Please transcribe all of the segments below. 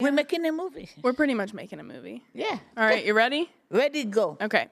We're making a movie. We're pretty much making a movie. Yeah. All right, you ready? Ready, go. Okay.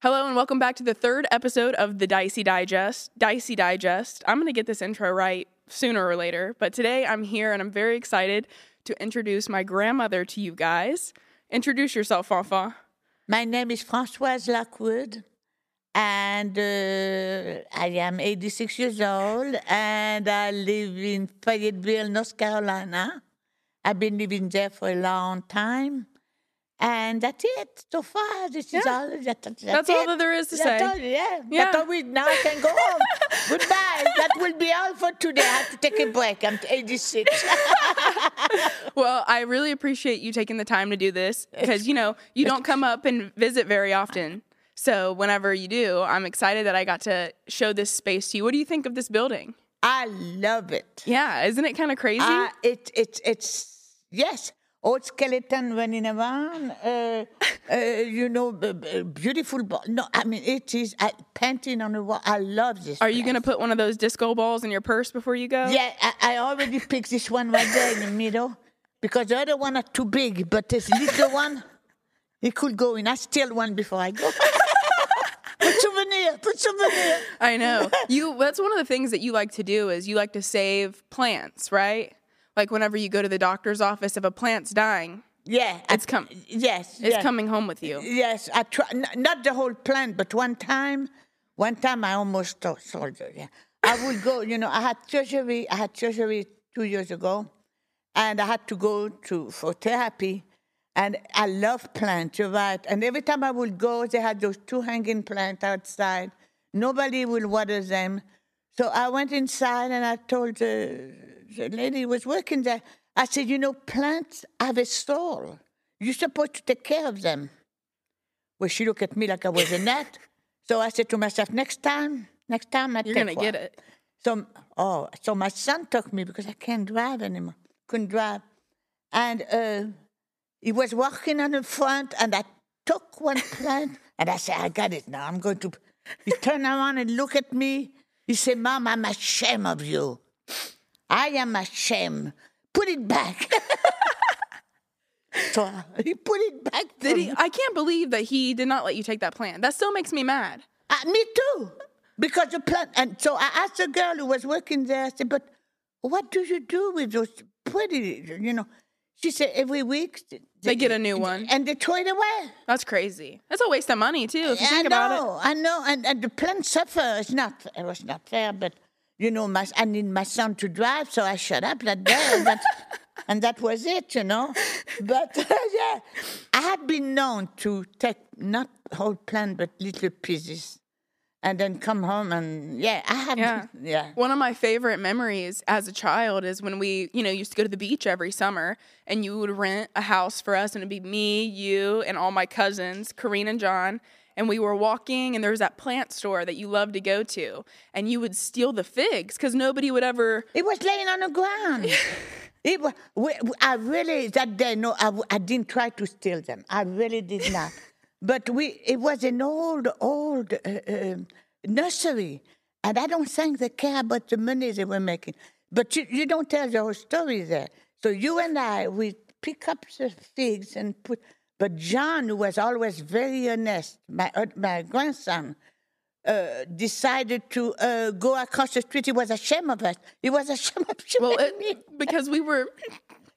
Hello and welcome back to the third episode of the Dicey Digest. Dicey Digest. I'm going to get this intro right sooner or later, but today I'm here and I'm very excited to introduce my grandmother to you guys. Introduce yourself, Fafa. My name is Françoise Lockwood, and uh, I am 86 years old, and I live in Fayetteville, North Carolina. I've been living there for a long time. And that's it so far. This is all. That, that's That's all that there is to That's say. all, yeah. Yeah. That's all we, now I can go home. Goodbye. That will be all for today. I have to take a break. I'm 86. Well, I really appreciate you taking the time to do this because, you know, you don't come up and visit very often. So, whenever you do, I'm excited that I got to show this space to you. What do you think of this building? I love it. Yeah, isn't it kind of crazy? Uh, it, it, it's, yes, old skeleton running around, uh, uh, you know, b- b- beautiful. Bo- no, I mean, it is uh, painting on the wall. I love this. Are you going to put one of those disco balls in your purse before you go? Yeah, I, I already picked this one right there in the middle because the other one are too big, but this little one, it could go in. I steal one before I go. put souvenir, put souvenir. I know. You that's one of the things that you like to do is you like to save plants, right? Like whenever you go to the doctor's office if a plant's dying, Yeah, It's coming. Yes, it's yes. coming home with you. Yes, I try n- not the whole plant, but one time, one time I almost sold it. Yeah, I would go. You know, I had surgery. I had surgery two years ago, and I had to go to for therapy. And I love plants. You're right. And every time I would go, they had those two hanging plants outside. Nobody will water them. So I went inside and I told the, the lady was working there, I said, you know, plants have a soul. You're supposed to take care of them. Well, she looked at me like I was a nut. So I said to myself, next time, next time I You're take going to get it. So, oh, so my son took me because I can't drive anymore. Couldn't drive. And uh, he was walking on the front, and I took one plant, and I said, I got it now. I'm going to. He turned around and looked at me. He said, Mom, I'm ashamed of you. I am ashamed. Put it back. so he put it back. Did he. I can't believe that he did not let you take that plant. That still makes me mad. Uh, me too. Because the plant, and so I asked the girl who was working there, I said, but what do you do with those pretty, you know? She said, every week. They get a new one. And they throw it away. That's crazy. That's a waste of money too if you I think know, about it. I know. And, and the plant suffer. It's not, it was not fair, but, you know, my, I need my son to drive, so I shut up that day. and, that, and that was it, you know? But, yeah, I had been known to take not whole plant, but little pieces. And then come home and, yeah, I have, Yeah. yeah. One of my favorite memories as a child is when we, you know, used to go to the beach every summer and you would rent a house for us and it'd be me, you, and all my cousins, Kareen and John. And we were walking and there was that plant store that you loved to go to. And you would steal the figs because nobody would ever It was laying on the ground. it was, we, I really, that day, no, I didn't try to steal them. I really did not. but we, it was an old, old uh, uh, nursery. And I don't think they care about the money they were making. But you, you don't tell the whole story there. So you and I, we pick up the figs and put, but John, who was always very honest, my, uh, my grandson, uh, decided to uh, go across the street. He was ashamed of us. He was ashamed of well me it, because we were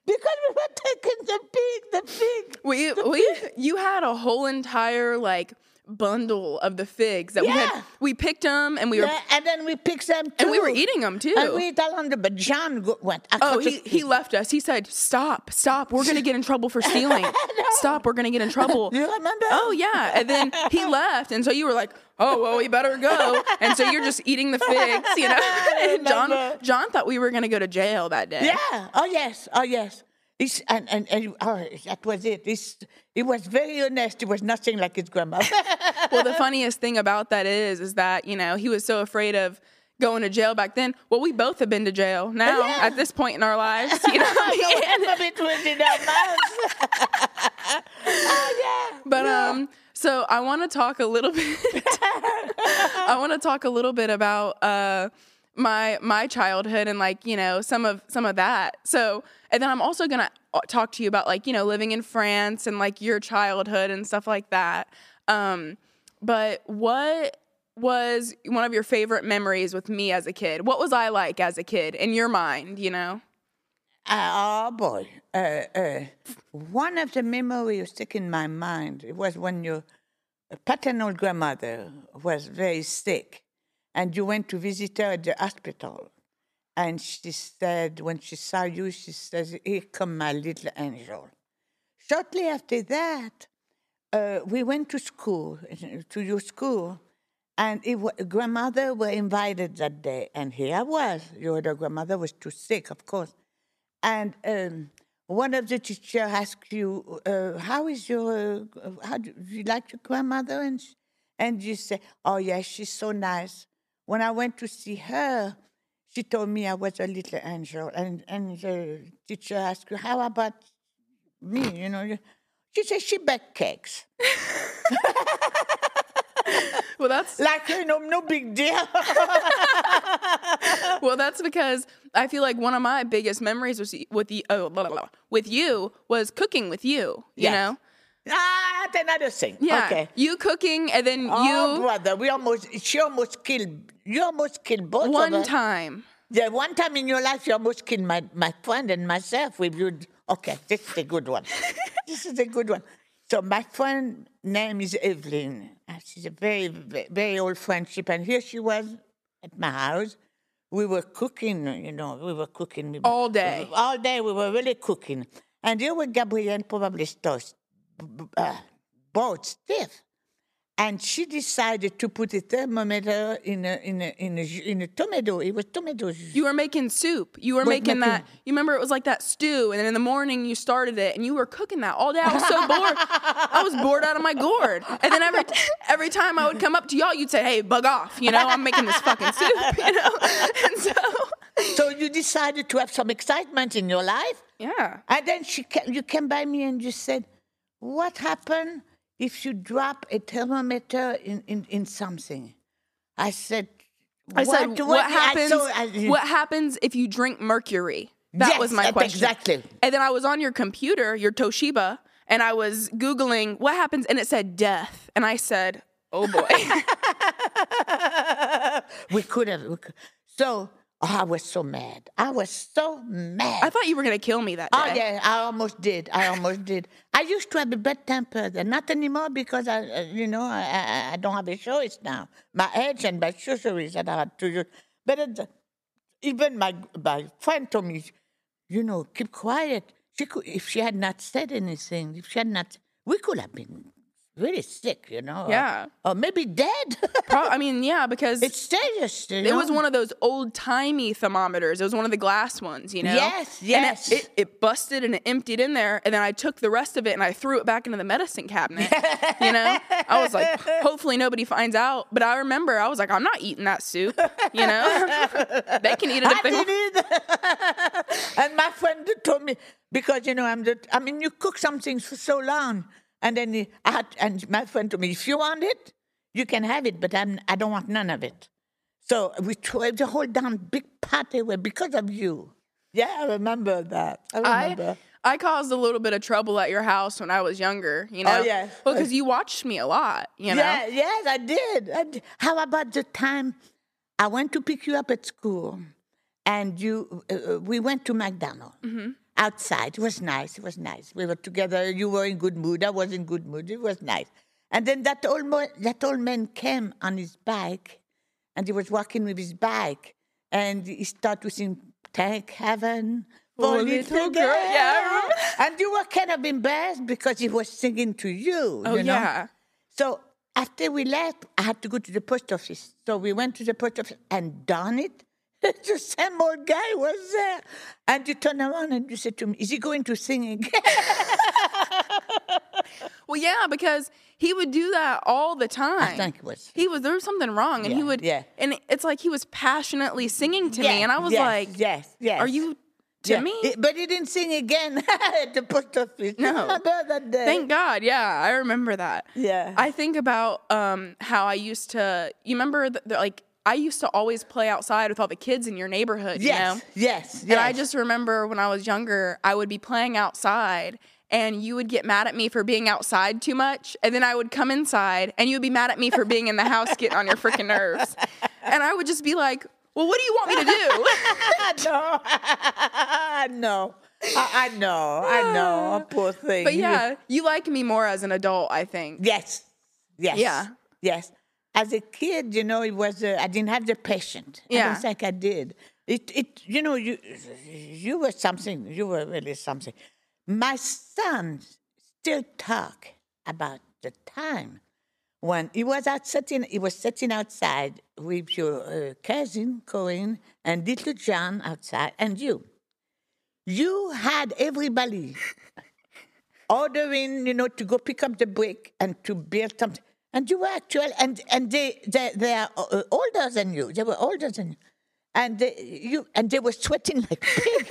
because we were taking the pig, the pig. we we you had a whole entire like bundle of the figs that we had we picked them and we were and then we picked them too. and we were eating them too. And we ate all under, but John went Oh, he, he left us. He said, Stop, stop. We're going to get in trouble for stealing. Stop, we're going to get in trouble. You remember? Oh, yeah. And then he left. And so you were like, Oh, well, we better go. And so you're just eating the figs, you know? And John. John thought we were going to go to jail that day. Yeah. Oh yes. Oh yes. And and, and oh, that was it. He's, he was very honest. He was nothing like his grandma. Well, the funniest thing about that is, is that, you know, he was so afraid of going to jail back then. Well, we both have been to jail now Yeah. at this point in our lives. You know what I No, mean? half of it was in our mouths. oh, yeah. But um, so I want to talk a little bit. I want to talk a little bit about uh my my childhood and like you know some of some of that. So and then I'm also gonna uh, talk to you about like you know living in France and like your childhood and stuff like that. Um, but what was one of your favorite memories with me as a kid? What was I like as a kid in your mind? You know. Uh, oh boy. Uh, uh, one of the memories stick in my mind it was when your paternal grandmother was very sick and you went to visit her at the hospital. And she said, when she saw you, she says, Here come my little angel. Shortly after that, uh, we went to school, to your school, and wa grandmother were invited that day. And here I was. Your other grandmother was too sick, of course. And um, one of the teacher asked you, uh, "How is your? Uh, how do you like your grandmother?" And and you say, "Oh yes, she's so nice." When I went to see her, she told me I was a little angel, and and the teacher asked her, "How about me?" You know, she said she baked cakes, Well, that's like you know, no big deal. well, that's because I feel like one of my biggest memories was with the oh blah, blah, blah, with you was cooking with you. You Yes. know, ah, that's another thing. yeah, Okay. you cooking and then Oh, you brother, we almost she almost killed you almost killed both one of us. time. Yeah, one time in your life you almost killed my, my friend and myself. We would okay, this is a good one. this is a good one. So my friend name is Evelyn. She's a very, very old friendship, and here she was at my house. We were cooking, you know, we were cooking All day. all day. We were really cooking, and here was Gabrielle, probably still uh, both stiff. And she decided to put a thermometer in a in a in a, in a tomato. It was tomato. juice. You were making soup. You were Was making that. You remember it was like that stew, and then in the morning you started it, and you were cooking that all day. I was so bored. I was bored out of my gourd. And then every every time I would come up to y'all, you'd say, "Hey, bug off!" You know, I'm making this fucking soup. You know, and so So you decided to have some excitement in your life, yeah. and then she ca- you came by me and you said, "What happened if you drop a thermometer in in, in something?" I said, I said, "What, what, I happens? saw- I- what happens if you drink mercury? That was my question. exactly. And then I was on your computer, your Toshiba, and I was googling what happens, and it said death, and I said, "Oh boy." we could have. We could. So oh, I was so mad. I was so mad. I thought you were gonna kill me that day. Oh yeah, I almost did. I almost did. I used to have a bad temper, then not anymore because I, uh, you know, I, I, I don't have a choice now. My age and my surgeries that I had to use. But it, even my my friend told me, you know, keep quiet. She could, if she had not said anything, if she had not, we could have been really sick, you know. Yeah. Or, maybe dead. Pro- I mean, yeah, because it's serious. You it was one of those old timey thermometers. It was one of the glass ones, you know. Yes, And yes. it, it, it busted and it emptied in there, and then I took the rest of it and I threw it back into the medicine cabinet. you know, I was like, hopefully nobody finds out. But I remember I was like, I'm not eating that soup. You know, they can eat it if they want. and my friend told me because you know I'm the. I mean, you cook some things for so long, and then he- I had, and my friend told me, if you want it, you can have it, but I'm, I don't want none of it. So we tried the whole damn big party away because of you. Yeah, I remember that. I remember. I I caused a little bit of trouble at your house when I was younger. You know. Oh, yeah. Well, because you watched me a lot. You know. Yeah, yes, I did. I did. How about the time I went to pick you up at school, and you, uh, uh, we went to McDonald's outside. It was nice. It was nice. We were together. You were in good mood. I was in good mood. It was nice. And then that old mo- that old man came on his bike, and he was walking with his bike, and he started to sing "Thank Heaven." For Oh, little little girl. girl. Yeah, And you were kind of embarrassed because he was singing to you. Oh you know? yeah. So after we left, I had to go to the post office. So we went to the post office and darn it, the same old guy was there. And you turn around and you said to me, Is he going to sing again? Well, yeah, because he would do that all the time. I think it was. he was there was something wrong, and he would. yeah. And it's like he was passionately singing to Yeah, me, and I was yes, like, yes, yes. "Are you to Yeah, me?" it- but he didn't sing again at the post office. No. That day? Thank God. Yeah, I remember that. Yeah. I think about um, how I used to. You remember the, the, like I used to always play outside with all the kids in your neighborhood. yes, You know. yes, yes. And I just remember when I was younger, I would be playing outside and you would get mad at me for being outside too much. And then I would come inside and you would be mad at me for being in the house getting on your freaking nerves. And I would just be like, well, what do you want me to do? I know. I know. I, I know. I know. Poor thing. but yeah, you like me more as an adult, I think. Yes. Yes. Yeah. Yes. As a kid, you know, it was uh, I didn't have the patience. I Yeah. don't think I did. It it you know you you were something. You were really something. My sons still talk about the time when he was out sitting. He was sitting outside with your uh, cousin Corinne and little John outside, and you. You had everybody ordering, you know, to go pick up the brick and to build something. And you were actual, and and they they they are uh, older than you. They were older than you, and they, you and they were sweating like pig.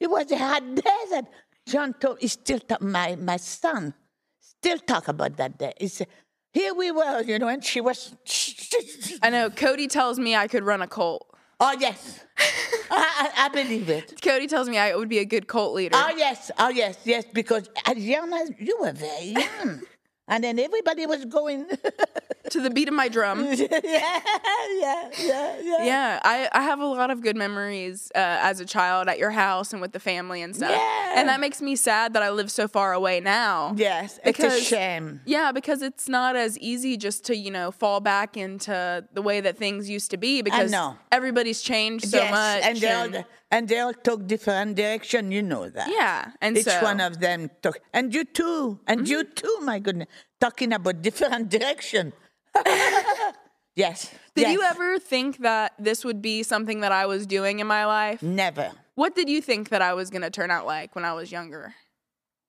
it was a hard desert. John told he still talk, my my son still talk about that day. He said, "Here we were, you know," and she was. I know Cody tells me I could run a cult. oh yes, I, I, I believe it. Cody tells me I would be a good cult leader. Oh yes, oh yes, yes. Because as young as you were very young, and then everybody was going. to the beat of my drum. yeah, yeah, yeah, yeah. Yeah, I, I have a lot of good memories uh, as a child at your house and with the family and stuff. Yeah. And that makes me sad that I live so far away now. Yes, it's a shame. Yeah, because it's not as easy just to, you know, fall back into the way that things used to be because everybody's changed so yes, much. and and- and they all took different direction. You know that. yeah, and Each so Mm-hmm. one of them took, and you too, and you too. My goodness, talking about different direction. yes. Did yes. you ever think that this would be something that I was doing in my life? Never. What did you think that I was going to turn out like when I was younger?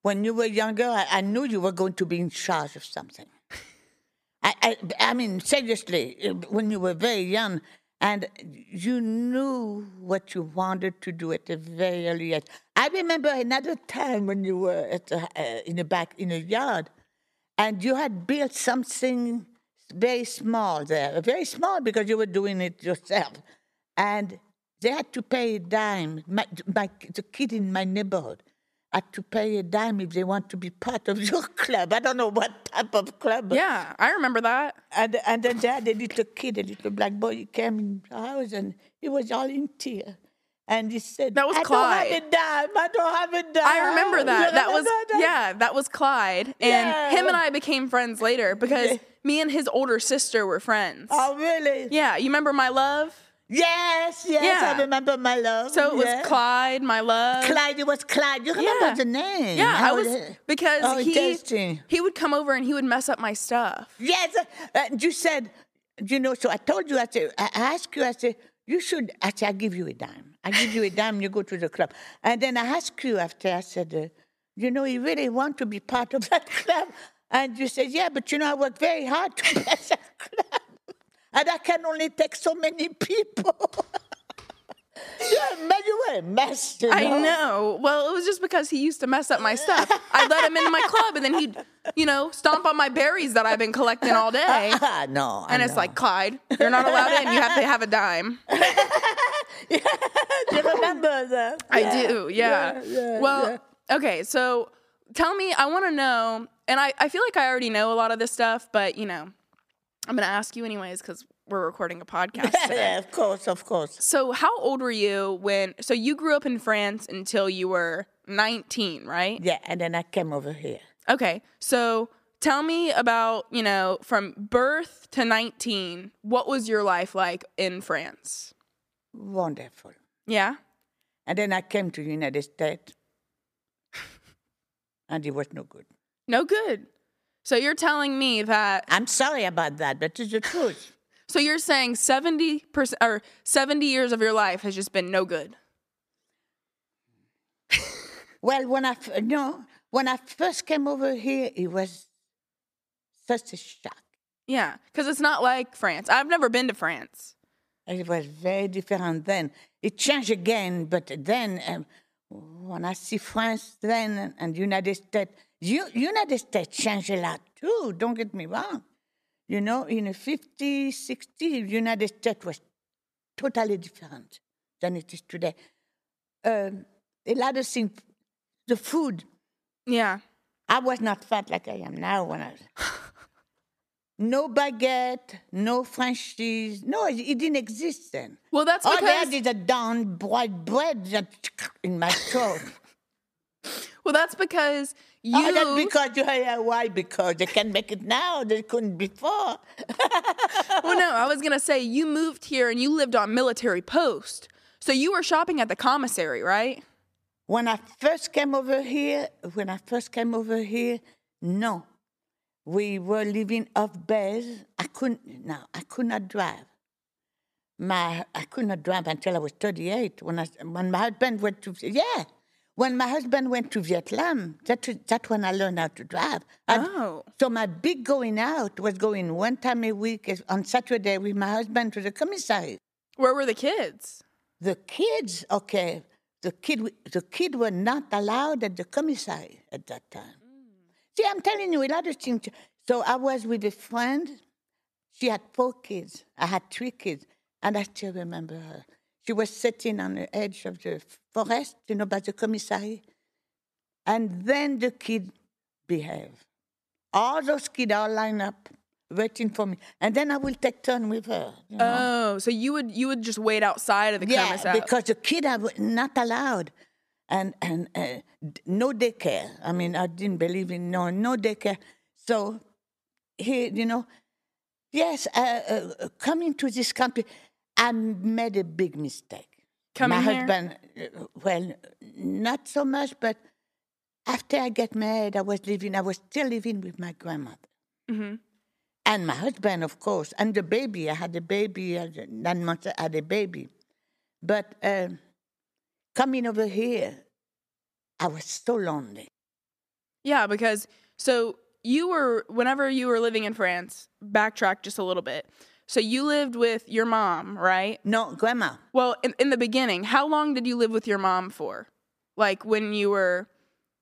When you were younger, I, I knew you were going to be in charge of something. I, I, I mean, seriously, when you were very young, and you knew what you wanted to do at a very early age. I remember another time when you were at the, uh, in the back in a yard, and you had built something very small there, very small because you were doing it yourself, and they had to pay a dime. My, my, the kid in my neighborhood had to pay a dime if they want to be part of your club. I don't know what type of club. Yeah, I remember that. And, and then they had a little kid, a little black boy, he came in the house and he was all in tears. And he said, That was I Clyde. don't have a dime. I don't have a dime. I remember that. That was yeah, that was Clyde. And Yeah. him and I became friends later because me and his older sister were friends. Oh, really? Yeah, you remember my love? Yes, yes, Yeah. I remember my love. So it was. Clyde, my love. Clyde, it was Clyde. You remember Yeah. the name? Yeah, I How was the- because Oh, he he would come over and he would mess up my stuff. Yes, uh, and you said, you know, so I told you, I said, I asked you, I said, you should, I said, I'll give you a dime. I give you a dime, you go to the club. And then I asked you after, I said, uh, you know, you really want to be part of that club? And you said, yeah, but you know, I work very hard to get that club. And I can only take so many people. yeah, man, you were a mess, you know. I know. Well, it was just because he used to mess up my stuff. I'd let him into my club and then he'd, you know, stomp on my berries that I've been collecting all day. No. I And it's know. like, Clyde, you're not allowed in. You have to have a dime. Do you remember that? I do, yeah. yeah, well, okay, so tell me, I want to know, and I, I feel like I already know a lot of this stuff, but you know, I'm going to ask you anyways because we're recording a podcast yeah, of course, of course. So, how old were you when? So, you grew up in France until you were 19, right? Yeah, and then I came over here. Okay. So, tell me about, you know, from birth to 19, what was your life like in France? Wonderful. Yeah? And then I came to the United States, and it was no good. No good. So, you're telling me that I'm sorry about that, but it's the truth. So you're saying 70% or 70 years of your life has just been no good. well, when I no, when I first came over here, it was such a shock. Yeah, because it's not like France. I've never been to France. It was very different then. It changed again, but then um, when I see France then and United States, U- United States changed a lot too. Don't get me wrong. You know, in the 50s, 60s, United States was totally different than it is today. Um, a lot of things, the food. Yeah. I was not fat like I am now when I was. no baguette, no French cheese. No, it, it didn't exist then. Well, that's All because had is a down white bread that in my throat. well, that's because Oh, you. Oh, that's because you yeah, why? Because they can make it now. They couldn't before. well, no, I was gonna say you moved here and you lived on military post, so you were shopping at the commissary, right? when I first came over here, when I first came over here, no. We were living off base. I couldn't now. I could not drive. My I could not drive until I was 38. When I when my husband went to yeah. When my husband went to Vietnam, that, that's when I learned how to drive. I- Oh. so my big going out was going one time a week on Saturday with my husband to the commissary. Where were the kids? The kids, okay, the kid, the kid were not allowed at the commissary at that time. Mm. See, I'm telling you a lot of things. So I was with a friend. She had four kids. I had three kids, and I still remember her. She was sitting on the edge of the forest, you know, by the commissary, and then the kid behaved. All those kids are lined up, waiting for me, and then I will take turn with her. You know? Oh, so you would you would just wait outside of the Yeah, commissary? because the kid are not allowed, and and uh, no daycare. I mean, I didn't believe in no no daycare. So he, you know, yes, uh, uh, coming to this country, I made a big mistake. Coming My here? husband, uh, well, not so much, but after I got married, I was living. I was still living with my grandmother. Mhm. And my husband, of course, and the baby. I had a baby, nine months I had a baby. But um coming over here, I was so lonely. Yeah, because so you were whenever you were living in France, backtrack just a little bit. So you lived with your mom, right? No, grandma. Well, in, in the beginning, how long did you live with your mom for? Like when you were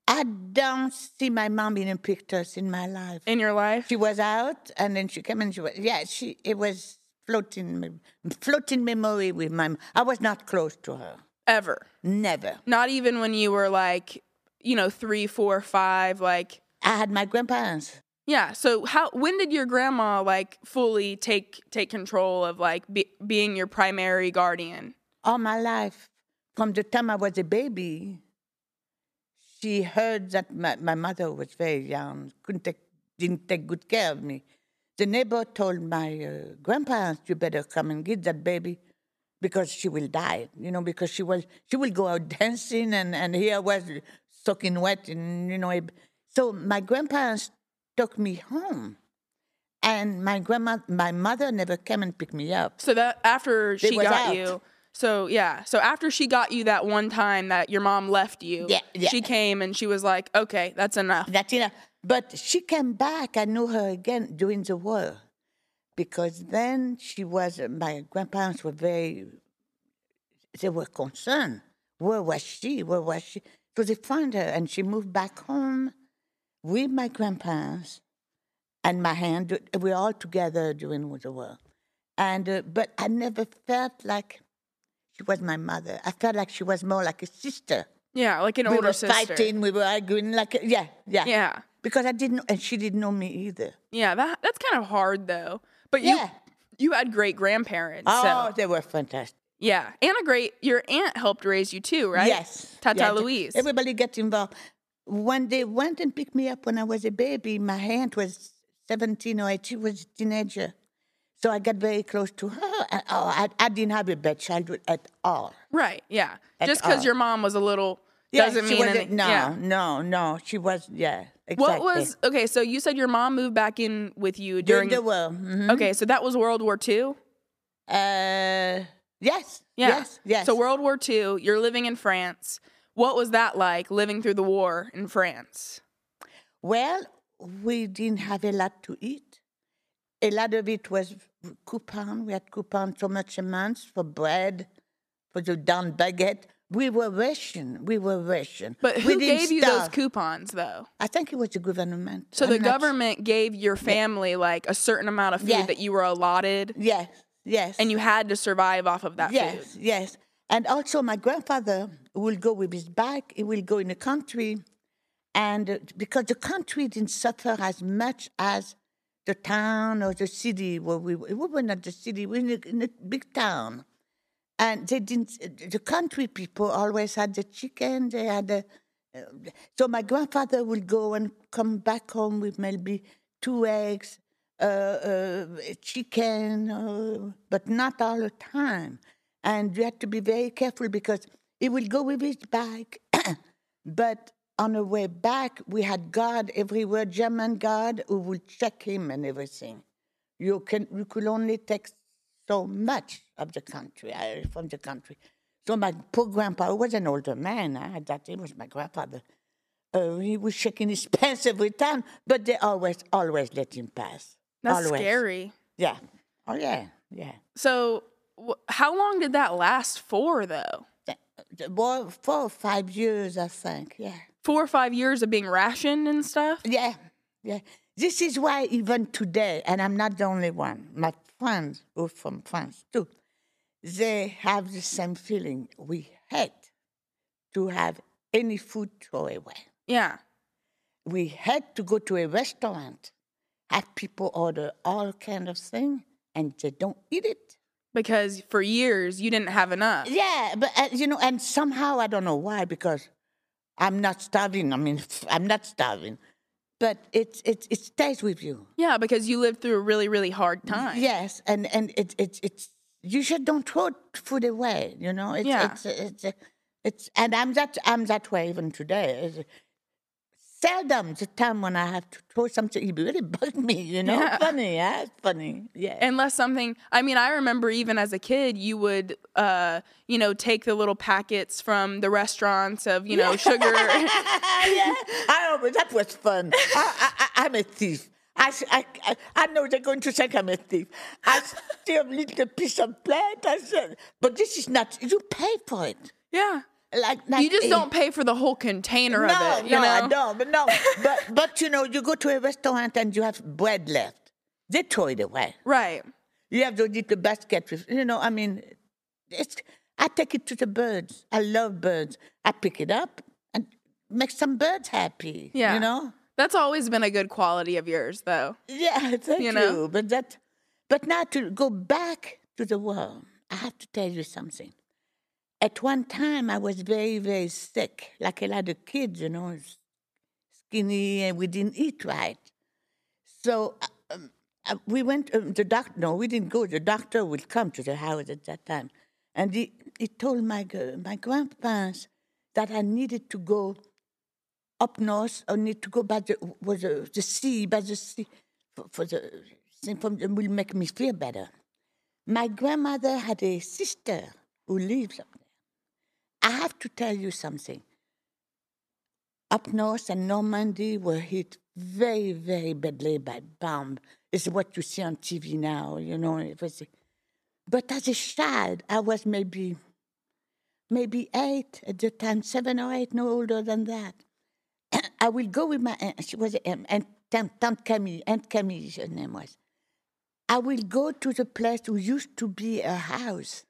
I don't see my mom in pictures in my life. in your life? She was out, and then she came and she was yeah. She it was floating, floating memory with my. I was not close to her. Ever. Never. Not even when you were like, you know, three, four, five, like I had my grandparents. Yeah. So how when did your grandma like fully take take control of like be, being your primary guardian? all my life, from the time I was a baby, she heard that my, my mother was very young, couldn't take, didn't take good care of me. The neighbor told my uh, grandparents, "You better come and get that baby, because she will die." You know, because she was she will go out dancing, and and here I was soaking wet, and you know. it- So my grandparents took me home, and my grandma, my mother never came and picked me up. So that after she got out. you, so yeah, so after she got you that one time that your mom left you, Yeah, yeah. she came and she was like, "Okay, that's enough." That's enough. But she came back. I knew her again during the war, because then she was. My grandparents were very. They were concerned. Where was she? Where was she? So they found her, and she moved back home with my grandparents and my hand. We were all together during the war, and uh, but I never felt like she was my mother. I felt like she was more like a sister. Yeah, like an we older were sister. fighting. We were arguing. Like a- yeah, yeah, Yeah, because I didn't, and she didn't know me either. yeah. That that's kind of hard though. But you Yeah. you had great grandparents. Oh, so they were fantastic. yeah, and a great your aunt helped raise you too, right? Yes. Tata Yeah, Louise. Everybody gets involved. When they went and picked me up when I was a baby, my aunt was 17 or 18, she was a teenager. So I got very close to her. And, oh, I, I didn't have a bad childhood at all. Right. Yeah. At Just because all. your mom was a little Yeah, doesn't mean anything. no, yeah. no, no. She was, yeah, exactly. What was okay? So you said your mom moved back in with you during during. the war? mhm. okay, so that was World War II. Uh, yes, Yeah. yes, yes. So World War II, you're living in France. What was that like living through the war in France? Well, we didn't have a lot to eat. A lot of it was coupon. We had coupon so much a month for bread, for the down baguette. We were ration. We were ration. But who gave you those coupons though? I think it was the government. So the I'm not- government gave your family like a certain amount of food Yeah. that you were allotted Yes, yes. and you had to survive off of that Yes, food. yes. And also, my grandfather will go with his bike. He will go in the country, and uh, because the country didn't suffer as much as the town or the city where we were. We were not the city. We were in a, a big town, and they didn't. The country people always had the chicken. They had the. uh, So my grandfather would go and come back home with maybe two eggs, uh, uh, chicken, uh, but not all the time. And you have to be very careful because he will go with his bike. but on the way back, we had guard everywhere, German guard, who would check him and everything. You can you could only take so much of the country uh, from the country. So my poor grandpa who was an older man. I had that. He was my grandfather. Uh, he was shaking his pants every time, but they always, always let him pass. That's always. scary. Yeah. Oh yeah, yeah. So how long did that last for though? The four or five years, I think. Yeah. Four or five years of being rationed and stuff? Yeah, yeah. This is why even today, and I'm not the only one. My friends who are from France too, they have the same feeling. We hate to have any food throw away. Yeah. We hate to go to a restaurant, have people order all kind of thing, and they don't eat it. Because for years you didn't have enough. Yeah, but uh, you know, and somehow I don't know why because I'm not starving. I mean, I'm not starving, but it it it stays with you. Yeah, because you lived through a really, really hard time. Yes, and and it it it's you should don't throw food away. You know, it's Yeah. it's it's, it's and I'm that I'm that way even today. It's seldom the time when I have to throw something. It really bugs me. You know, Yeah. funny, yeah, it's funny, yeah. Unless something, I mean, I remember even as a kid, you would, uh, you know, take the little packets from the restaurants of, you know, sugar. yeah, I that was fun. I, I, I'm a thief. I, I, I know they're going to think I'm a thief. I steal a little piece of plate. I said, but this is not, you pay for it. yeah. Like, like You just eh, don't pay for the whole container no, of it. You no, know? I don't. But no, but but you know, you go to a restaurant and you have bread left. They throw it away. Right. You have to eat the basket with, you know. I mean, it's. I take it to the birds. I love birds. I pick it up and make some birds happy. Yeah. you know. That's always been a good quality of yours, though. Yeah, thank You you. know? But that, but now to go back to the world, I have to tell you something. At one time, I was very, very sick, like a lot of kids, you know, skinny, and we didn't eat right. So uh, um, uh, we went. Um, the doctor. No, we didn't go. The doctor would come to the house at that time, and he, he told my my grandparents that I needed to go up north. I need to go by the was the, the sea, by the sea, for, for the thing from it will make me feel better. My grandmother had a sister who lives. I have to tell you something. Up north and Normandy were hit very, very badly by bomb. It's what you see on TV now, you know. everything. But as a child, I was maybe, maybe eight at the time, seven or eight, no older than that. I will go with my aunt. She was um, Aunt, Aunt, Aunt Camille. Aunt Camille, her name was. I will go to the place who used to be a house,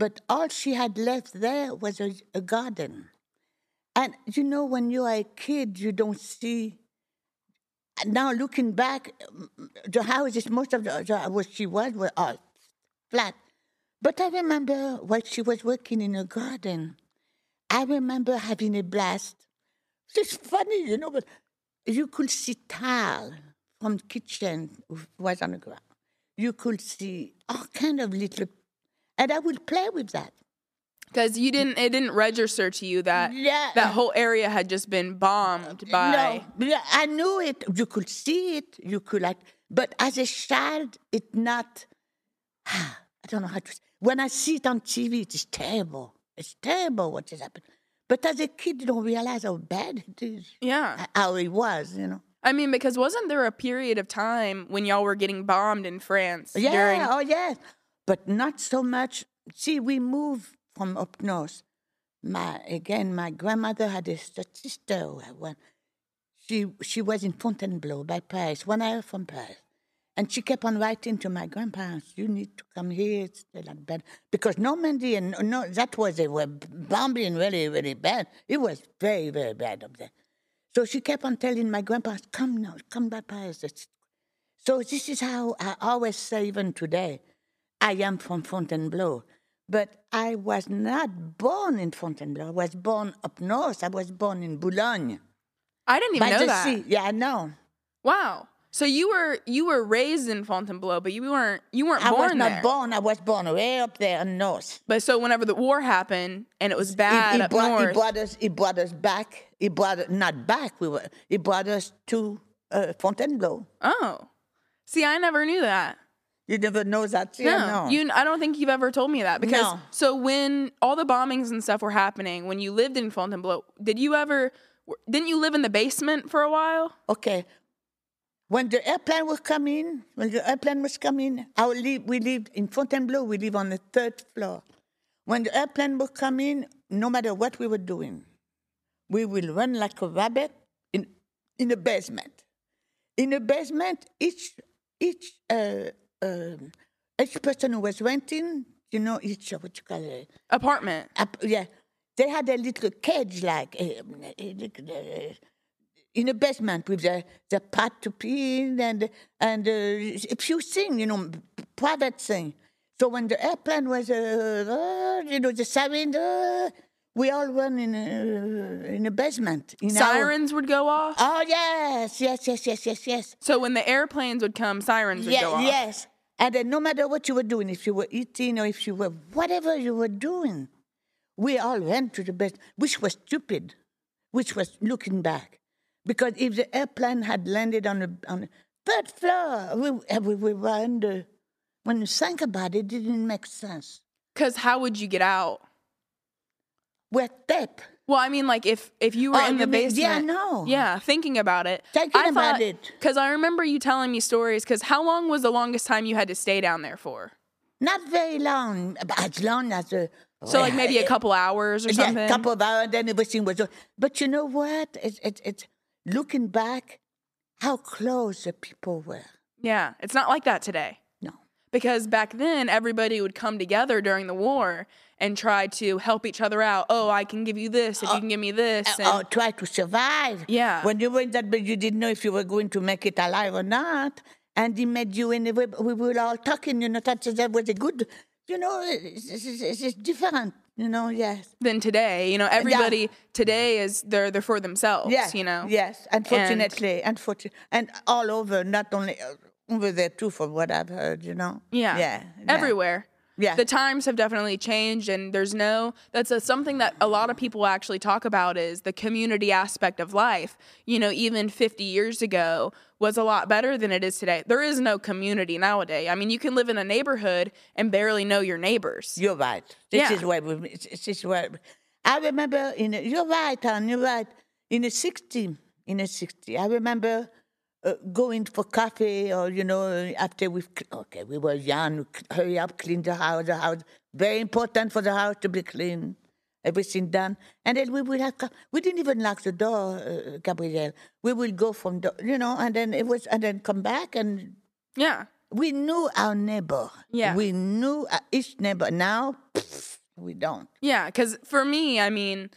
but all she had left there was a, a garden. And you know, when you are a kid, you don't see. Now looking back, the houses, most of the, where she was, were all flat. But I remember while she was working in a garden, I remember having a blast. It's funny, you know, but you could see tile from the kitchen was on the ground. You could see all kind of little, and I would play with that. Because you didn't, it didn't register to you that Yeah. that whole area had just been bombed by. No, I knew it. You could see it. You could like, but as a child, it not. I don't know how to. When I see it on TV, it is terrible. It's terrible what has happened. But as a kid, you don't realize how bad it is. Yeah. How it was, you know. I mean, because wasn't there a period of time when y'all were getting bombed in France? Yeah, During, oh yes, but not so much. See, we moved from up north. My again, my grandmother had a sister. When she she was in Fontainebleau by Paris, one hour from Paris, and she kept on writing to my grandparents, "You need to come here. It's not bad because Normandy and uh, no, that was they were bombing really really bad. It was very very bad up there. So she kept on telling my grandparents, "Come now, come by Paris. So this is how I always say, even today, I am from Fontainebleau. But I was not born in Fontainebleau. I was born up north. I was born in Boulogne. I didn't even by know that. sea. Yeah, I know. Wow. So you were you were raised in Fontainebleau, but you weren't you weren't I born was not there. born. I was born way up there in north. But so whenever the war happened and it was bad he up brought, he brought us. He brought us back. He brought us not back. We were. He brought us to uh, Fontainebleau. oh, see, I never knew that. You never know that. No, Yeah, no. you. I don't think you've ever told me that because No. so when all the bombings and stuff were happening, when you lived in Fontainebleau, did you ever? Didn't you live in the basement for a while? Okay. When the airplane was coming, when the airplane was coming, our live, we lived in Fontainebleau, we live on the third floor. When the airplane was coming, no matter what we were doing, we will run like a rabbit in, in the basement. In the basement, each, each, uh, um each person who was renting, you know, each, uh, what you call it, Apartment. up, yeah, they had a little cage like um, uh, in a basement with the, the pot to pee in and and uh, a few things, you know, private thing. So when the airplane was, uh, uh, you know, the siren, uh, we all run in a, uh, in a basement. In our- Sirens would go off. oh yes, yes, yes, yes, yes, yes. So when the airplanes would come, sirens would Yeah, go off. yes. And then no matter what you were doing, if you were eating or if you were whatever you were doing, we all went to the basement, which was stupid, which was looking back. Because if the airplane had landed on the, on the third floor, we, we, we were under. When you think about it, it didn't make sense. Because how would you get out? We're tape. Well, I mean, like if if you were Oh, in the mean- basement, yeah, I know. yeah, thinking about it, Thinking about it. Because I remember you telling me stories. Because how long was the longest time you had to stay down there for? Not very long, as long as a. So like maybe a eh, couple hours or something. Yeah, a couple of hours, and then everything was. But you know what? It's it's it's looking back, how close the people were. Yeah, it's not like that today. Because back then everybody would come together during the war and try to help each other out. Oh, I can give you this if you can give me this. Oh, and, or try to survive. Yeah. When you were in that, but you didn't know if you were going to make it alive or not, and he made you and We we were all talking. You know, that that was a good. You know, it's, it's, it's, different. You know, yes. than today, you know, everybody today is they're they're for themselves. Yeah, you know. Yes, unfortunately, unfortunately, and all over, not only uh, over there too, from what I've heard. You know. Yeah. Yeah. Everywhere. Yeah. The times have definitely changed and there's no that's a, something that a lot of people actually talk about is the community aspect of life. You know, even 50 years ago was a lot better than it is today. There is no community nowadays. I mean, you can live in a neighborhood and barely know your neighbors. You're right. This Yeah. is where we. This is where I remember. In a, you're right, Anne. You're right. In the sixty, in a sixty, I remember uh, going for coffee, or you know, after we've okay, we were young. Hurry up, clean the house. The house very important for the house to be clean. Everything done, and then we would have. We didn't even lock the door, uh, Gabrielle. We would go from the, you know, and then it was, and then come back, and Yeah. we knew our neighbor. Yeah. we knew uh, each neighbor. Now pff, we don't. Yeah, because for me, I mean,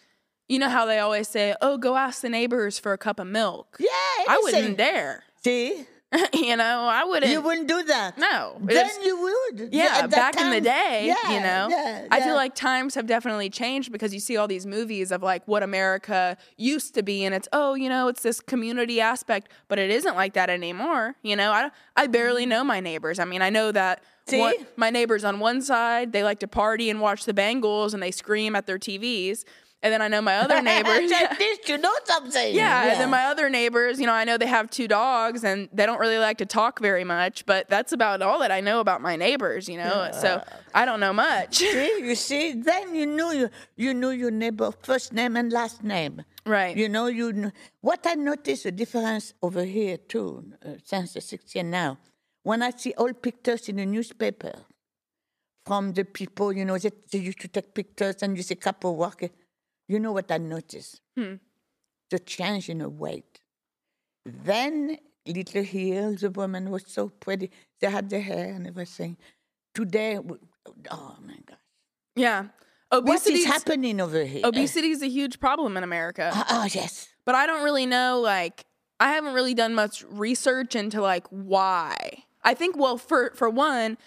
you know how they always say, "Oh, go ask the neighbors for a cup of milk." Yeah, I wouldn't dare. See, you know, I wouldn't. you wouldn't do that. No, then was- you would. yeah, that back in the day, yeah, you know, yeah, I feel like times have definitely changed because you see all these movies of like what America used to be, and it's oh, you know, it's this community aspect, but it isn't like that anymore. You know, I I barely know my neighbors. I mean, I know that. one- my neighbors on one side, they like to party and watch the Bengals and they scream at their TVs. And then I know my other neighbors. At least you know something. Yeah, and then my other neighbors, you know, I know they have two dogs and they don't really like to talk very much, but that's about all that I know about my neighbors, you know. So I don't know much. See, you see, then you knew you, you knew your neighbor first name and last name. right. You know, you kn- what I noticed a difference over here too uh, since the 60s and now. When I see old pictures in the newspaper from the people, you know, that they used to take pictures and you see couple walking, you know what I noticed? The change in her weight. Then little here, the woman was so pretty. They had the hair and everything. Today, oh my gosh. yeah. Obesity is happening over here? obesity is a huge problem in America. Oh, oh, yes. but I don't really know like I haven't really done much research into like why. I think well for for one,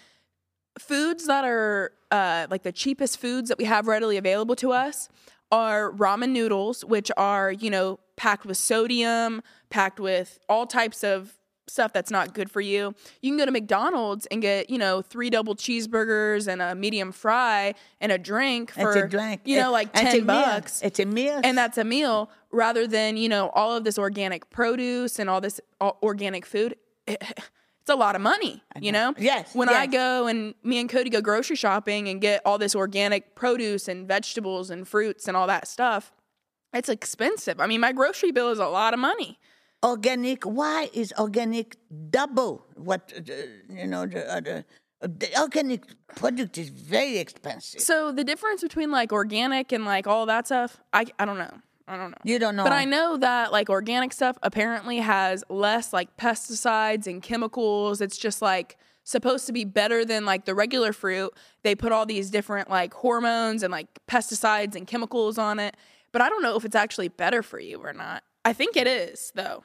foods that are uh, like the cheapest foods that we have readily available to us are ramen noodles, which are you know packed with sodium, packed with all types of stuff that's not good for you. You can go to McDonald's and get you know three double cheeseburgers and a medium fry and a drink for a drink. you know It- like it's a ten meal. bucks It's a meal. and that's a meal rather than you know all of this organic produce and all this uh, organic food it's a lot of money you know Yes, when i go and me and cody go grocery shopping and get all this organic produce and vegetables and fruits and all that stuff it's expensive i mean my grocery bill is a lot of money organic. Why is organic double what uh, you know the other? uh, The organic product is very expensive. so the difference between like organic and like all that stuff i, I don't know i don't know You don't know. But I know that like organic stuff apparently has less like pesticides and chemicals. It's just like supposed to be better than like the regular fruit. They put all these different like hormones and like pesticides and chemicals on it. But I don't know if it's actually better for you or not. I think it is though.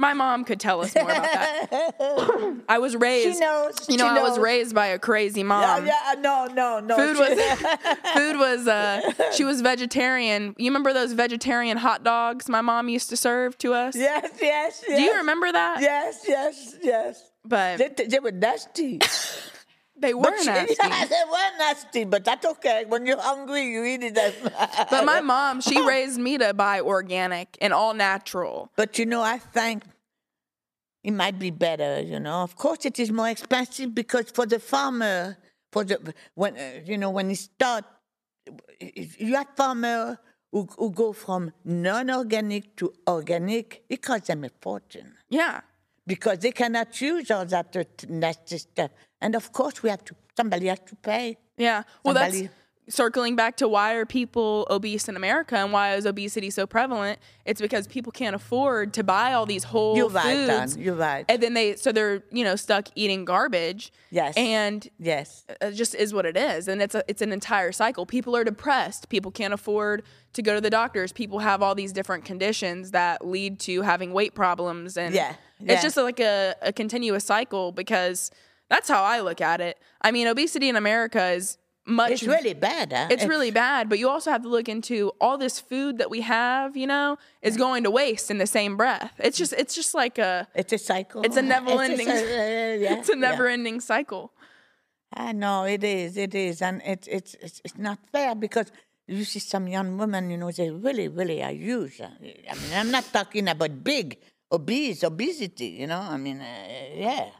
My mom could tell us more about that. I was raised. She knows. You know, she I was raised by a crazy mom Yeah, yeah, no, no, no. food was food was uh she was vegetarian you remember those vegetarian hot dogs my mom used to serve to us yes, yes, yes. do you remember that Yes, yes, yes. but They, they were nasty. they were But she- nasty Yeah, they were nasty, but that's okay. When you're hungry, you eat it. but my mom she raised me to buy organic and all natural But you know, I think it might be better. You know, of course, it is more expensive because for the farmer, for the when uh, you know when you start, you have farmer who, who go from non-organic to organic. It costs them a fortune yeah because they cannot use all that uh, nasty stuff. And of course, we have to. Somebody has to pay. yeah well Somebody- that's circling back to why are people obese in america and why is obesity so prevalent it's because people can't afford to buy all these whole You're right, foods You're right. and then they so they're you know stuck eating garbage Yes. and Yes. Uh, it just is what it is and it's a, it's an entire cycle people are depressed people can't afford to go to the doctors people have all these different conditions that lead to having weight problems and Yeah, yeah. it's just like a, a continuous cycle because that's how i look at it i mean obesity in america is much It's really bad. Huh? it's really bad but you also have to look into all this food that we have you know is going to waste in the same breath it's just it's just like a It's a cycle. It's a never-ending- It's, a, uh, yeah, it's a yeah. never ending cycle I know it is, it is, and it's it's it's, it's not fair because you see some young women, you know, they really, really are used. I mean, I'm not talking about big obese obesity, you know. I mean, uh, yeah,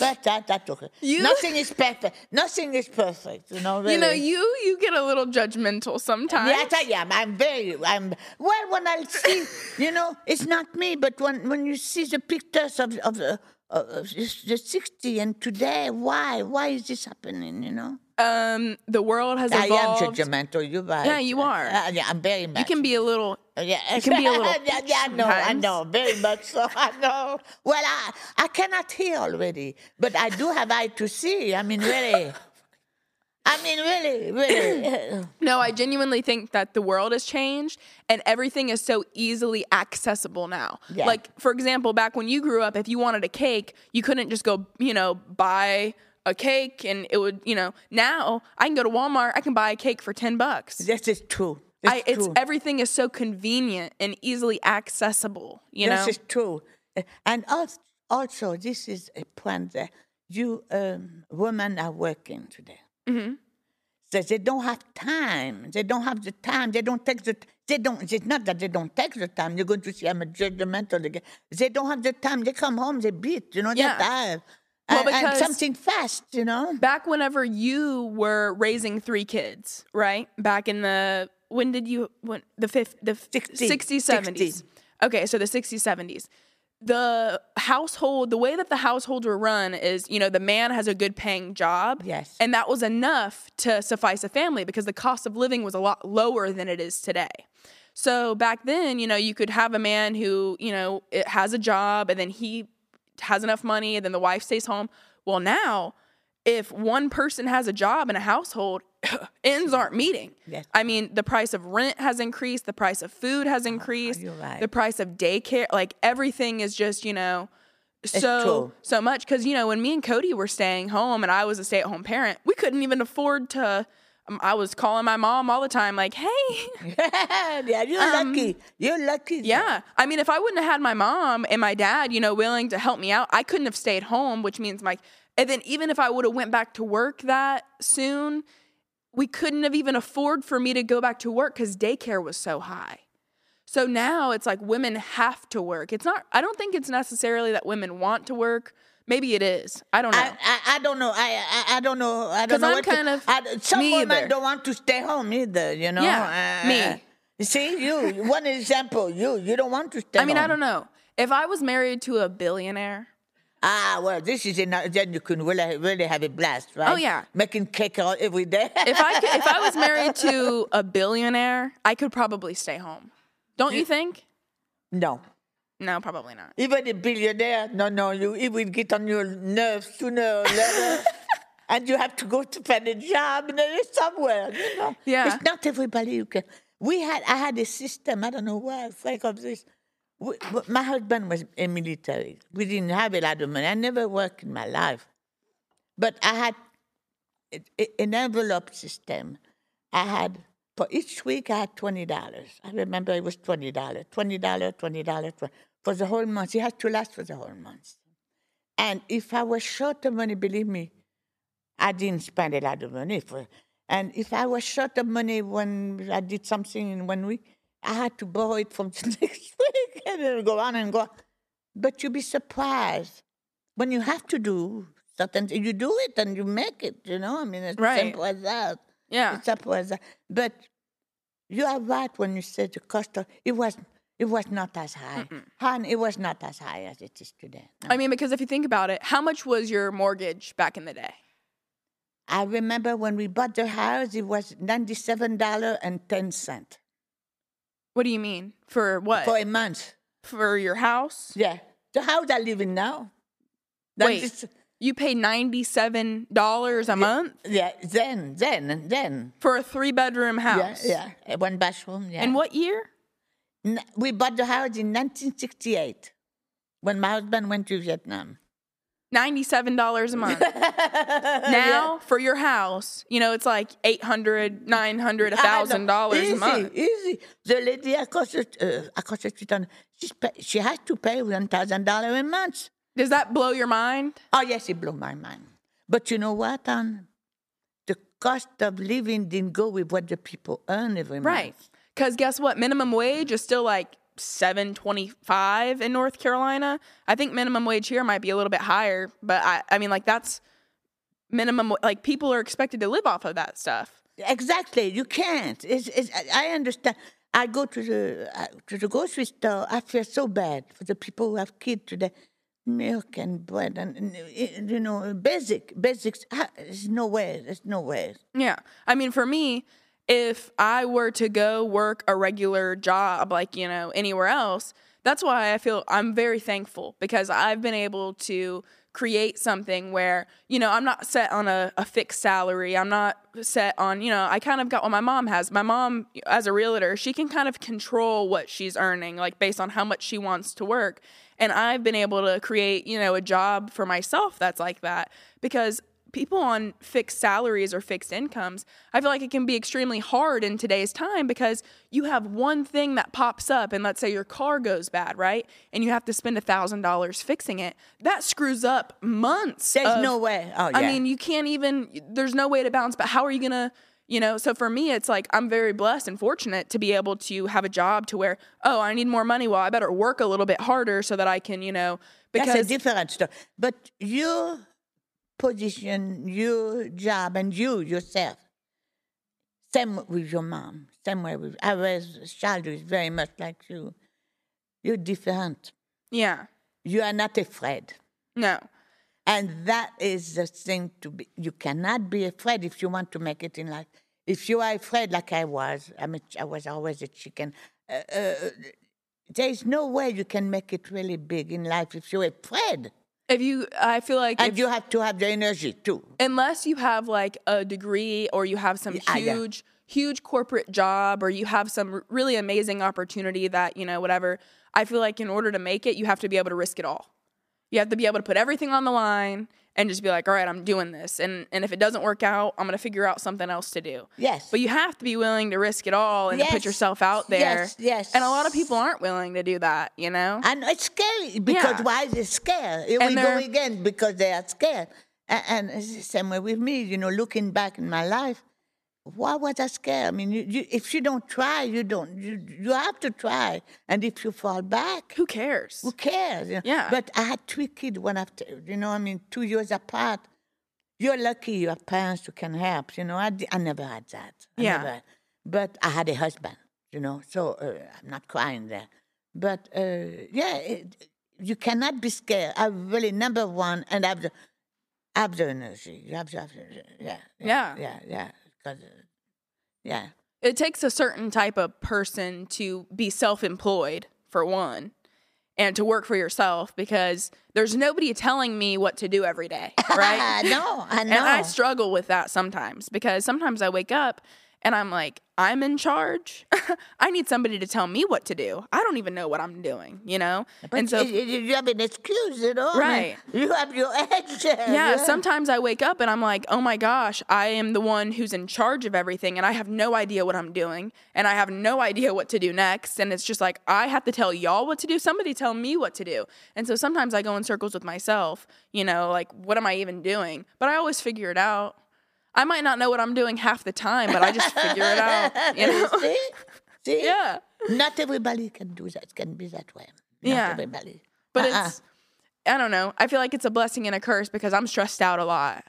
but that that's okay. You- Nothing is perfect. Nothing is perfect, you know. Really. you know you you get a little judgmental sometimes Yes, I am. I'm very. I'm well. When I see, you know, it's not me, but when when you see the pictures of of the the sixty and today, why why is this happening? You know, um the world has I am evolved judgmental. You're right. Yeah, you are. Uh, yeah, I'm very much. you can be a little Yeah, you can be a little yeah, yeah, I know, I know, very much so. I know. Well, I I cannot hear already, but I do have eye to see. I mean, really. I mean, really, really. No, I genuinely think that the world has changed and everything is so easily accessible now. Yeah. Like, for example, back when you grew up, if you wanted a cake, you couldn't just go, you know, buy a cake and it would, you know, now I can go to Walmart, I can buy a cake for 10 bucks. this is true. This I, it's true. everything is so convenient and easily accessible, you know? This is true. Uh, And als- also, this is a point that you um, women are working today. Mm-hmm. says they don't have time. They don't have the time. They don't take the. They don't. It's not that they don't take the time. You're going to see I'm a judgmental again. They don't have the time. They come home. They beat. You know. Yeah. They're tired. Well, and, and because- something fast. You know. Back whenever you were raising three kids, right? Back in the when did you when the fifth the 60, 60s 70s. 60. Okay, so the 60s 70s. The household, the way that the households were run is, you know, the man has a good paying job. Yes. And that was enough to suffice a family because the cost of living was a lot lower than it is today. So back then, you know, you could have a man who, you know, it has a job and then he has enough money and then the wife stays home. Well, now, if one person has a job in a household, ends aren't meeting. Yes. I mean, the price of rent has increased, the price of food has increased, you're right. the price of daycare, like everything is just, you know, so so much cuz you know, when me and Cody were staying home and I was a stay-at-home parent, we couldn't even afford to um, I was calling my mom all the time like, "Hey, yeah, you're lucky. You're lucky. Um, yeah. I mean, if I wouldn't have had my mom and my dad, you know, willing to help me out, I couldn't have stayed home, which means my and then even if I would have went back to work that soon, we couldn't have even afford for me to go back to work cuz daycare was so high. So now it's like women have to work. It's not I don't think it's necessarily that women want to work. Maybe it is. I don't know. I, I, I don't know. I, I I don't know. I don't know. I'm what to- kind of- I, some me women either. don't want to stay home either. You know. Yeah, Uh, me. You see, you one example. You you don't want to stay. Home. I mean, I don't know. If I was married to a billionaire, Ah, well, this is enough. Then you can really really have a blast, right? Oh, yeah. making cake all, every day. if I could, if I was married to a billionaire, I could probably stay home. Don't you think? no. No, probably not. Even a billionaire, no, no, you it will get on your nerves sooner or later. and you have to go to find a job somewhere, you know. Yeah. It's not everybody who can. We had, I had a system, I don't know why I think of this. We, my husband was a military. We didn't have a lot of money. I never worked in my life. But I had an envelope system. I had, for each week, I had $20. I remember it was $20. $20, $20, $20 for the whole month. It had to last for the whole month. And if I was short of money, believe me, I didn't spend a lot of money for. And if I was short of money when I did something in one week, I had to borrow it from the next week and then go on and go. on. But you'd be surprised when you have to do certain. You do it and you make it. You know, I mean, it's Right. simple as that. Yeah. It's simple as that. But you are right when you said the cost of it was. It was not as high. Hon, it was not as high as it is today. No. I mean, because if you think about it, how much was your mortgage back in the day? I remember when we bought the house, it was ninety-seven dollar and ten cent What do you mean? For what? for a month. For your house? Yeah, the house I live in now. Wait. 90 You pay $97 a month yeah, then, then, then. for a three bedroom Yeah, house? yeah, uh, one bathroom. Yeah. And what year? N- we bought the house in 1968 when my husband went to Vietnam. $97 a month. now for your house, you know, it's like 800, 900, I know. $1,000 a month. Easy. The lady across the, uh, across the street, on, she has to pay one thousand dollar a month. Does that blow your mind? Oh yes, it blew my mind. But you know what, Ann? The cost of living didn't go with what the people earn every Right. month. Cuz guess what? Minimum wage is still like 725 in North Carolina. I think minimum wage here might be a little bit higher, but I I mean like that's minimum like people are expected to live off of that stuff. Exactly. You can't. It's, it's, I understand. I go to the uh, to the grocery store. I feel so bad for the people who have kids today. Milk and bread and, and, you know basic basics. There's no way. There's no way. Yeah. I mean, for me, if I were to go work a regular job, like, you know, anywhere else, that's why I feel I'm very thankful because I've been able to create something where, you know, I'm not set on a, a fixed salary. I'm not set on, you know, I kind of got what my mom has. My mom, as a realtor, she can kind of control what she's earning, like based on how much she wants to work. And I've been able to create, you know, a job for myself that's like that because people on fixed salaries or fixed incomes, I feel like it can be extremely hard in today's time because you have one thing that pops up, and let's say your car goes bad, right? And you have to spend a thousand dollars fixing it. That screws up months. There's of- no way. Oh yeah. I mean, you can't even. There's no way to bounce. But how are you gonna? You know, so for me, it's like I'm very blessed and fortunate to be able to have a job to where, oh, I need more money. Well, I better work a little bit harder so that I can, you know, because That's a different story. But your position, your job, and you yourself, same with your mom, same way with I was a child who is very much like you. You're different. yeah, You are not afraid. no, And that is the thing to be. You cannot be afraid if you want to make it in life. If you are afraid, like I was, I mean, I was always a chicken. Uh, uh, there is no way you can make it really big in life if you're afraid. If you, I feel like And if- you have to have the energy too. unless you have like a degree or you have some Yeah, yeah. huge huge corporate job or you have some really amazing opportunity that you know whatever i feel like in order to make it you have to be able to risk it all you have to be able to put everything on the line and just be like all right i'm doing this and and if it doesn't work out i'm to figure out something else to do Yes. but you have to be willing to risk it all and to put yourself out there Yes, yes. and a lot of people aren't willing to do that you know And it's scary because Yeah. why is it scared? Here And we go again because they are scared. And, and it's the same way with me, you know, looking back in my life, why was I scared? I mean, you, you, if you don't try, you don't, you, you have to try. And if you fall back, who cares who cares? you know? Yeah. But I had three kids one after, you know, I mean, two years apart. You're lucky you have parents who can help, you know. I, I never had that. I Yeah. never- but I had a husband, you know, so uh, I'm not crying there. But uh, yeah, it, you cannot be scared. I really, number one, and have the, have the energy. You have to have the, yeah. Yeah. Yeah, yeah. 'Cause, yeah. it takes a certain type of person to be self-employed for one and to work for yourself because there's nobody telling me what to do every day right I know, I know. and i struggle with that sometimes because sometimes i wake up and i'm like i'm in charge i need somebody to tell me what to do i don't even know what i'm doing you know but and so you, you- have an excuse. I mean, Right. you have your edge. there, yeah, sometimes I wake up and I'm like, oh my gosh, I am the one who's in charge of everything and I have no idea what I'm doing and I have no idea what to do next. And it's just like, I have to tell y'all what to do. Somebody tell me what to do. And so sometimes I go in circles with myself, you know, like, what am I even doing? But I always figure it out. I might not know what I'm doing half the time, but I just figure it out, you know? See? See? yeah. Not everybody can do that, It can be that way. Not Yeah. everybody. But Uh-uh. it's, I don't know. I feel like it's a blessing and a curse because I'm stressed out a lot.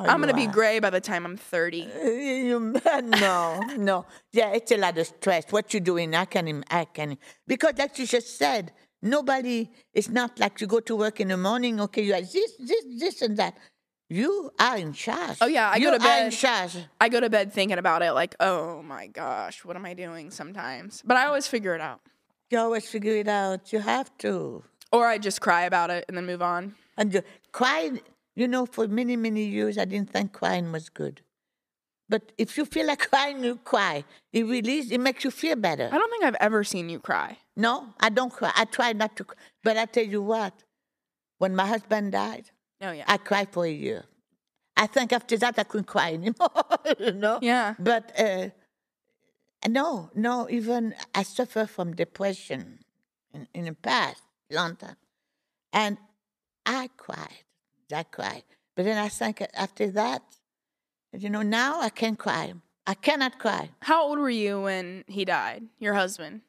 Oh, I'm going to be gray by the time I'm 30. Uh, you- no, no. Yeah, it's a lot of stress. What you're doing, I can, I can. Because, like you just said, nobody. It's not like you go to work in the morning. Okay, you have this, this, this, and that. You are in charge. Oh, yeah, I you go to are in bed- charge. I go to bed thinking about it like, oh my gosh, what am I doing sometimes? But I always figure it out. You always figure it out. You have to. Or I just cry about it and then move on. And you, crying, you know, for many, many years, I didn't think crying was good. But if you feel like crying, you cry. It releases, it makes you feel better. I don't think I've ever seen you cry. No, I don't cry. I try not to. cry. But I tell you what, when my husband died, Oh, yeah. I cried for a year. I think after that I couldn't cry anymore. you know. Yeah. But uh, no, no. Even I suffer from depression in, in the past, long time, and I cried. I cried. But then I think after that, you know, now I can't cry. I cannot cry. How old were you when he died, your husband?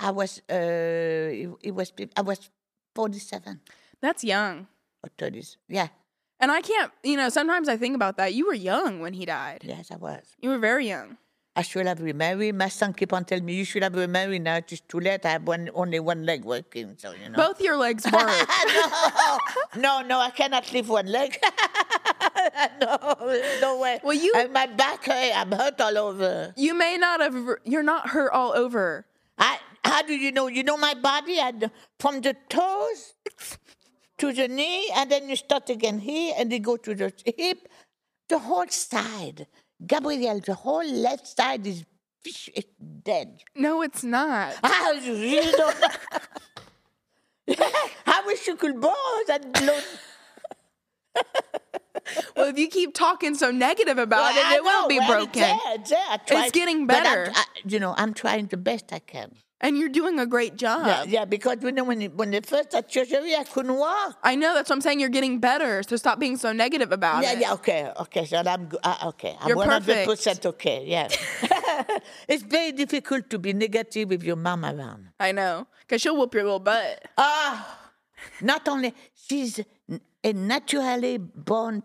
I was, uh, it, it was, I was forty-seven That's young. Or thirty. Yeah, And I can't, you know, sometimes I think about that. You were young when he died. yes, I was. You were very young. I should have remarried. My son keep on telling me, you should have remarried now. It's too late. I have one, only one leg working, so you know. Both your legs work. no, no, no, I cannot lift one leg. no, no way. Well, you- And my back hurt. I'm hurt all over. you may not have, you're not hurt all over. I, how do you know? You know my body? I, from the toes to the knee, and then you start again here, and you go to the hip, the whole side. Gabrielle, the whole left side is it's dead. No, it's not. Ah, How you don't know? I wish you could borrow that blood. well, if you keep talking so negative about Well, it, I it will be well, broken. It's, there, it's, there. I tried- getting better. I, you know, I'm trying the best I can. And you're doing a great job. Yeah, yeah, because know when when they first at I couldn't walk. I know that's what I'm saying. You're getting better, so stop being so negative about Yeah, it. yeah, yeah. okay, okay. So I'm uh, okay. I'm one hundred percent okay. Yeah, it's very difficult to be negative with your mom around. I know, cause she'll whoop your little butt. Ah, not only she's a naturally born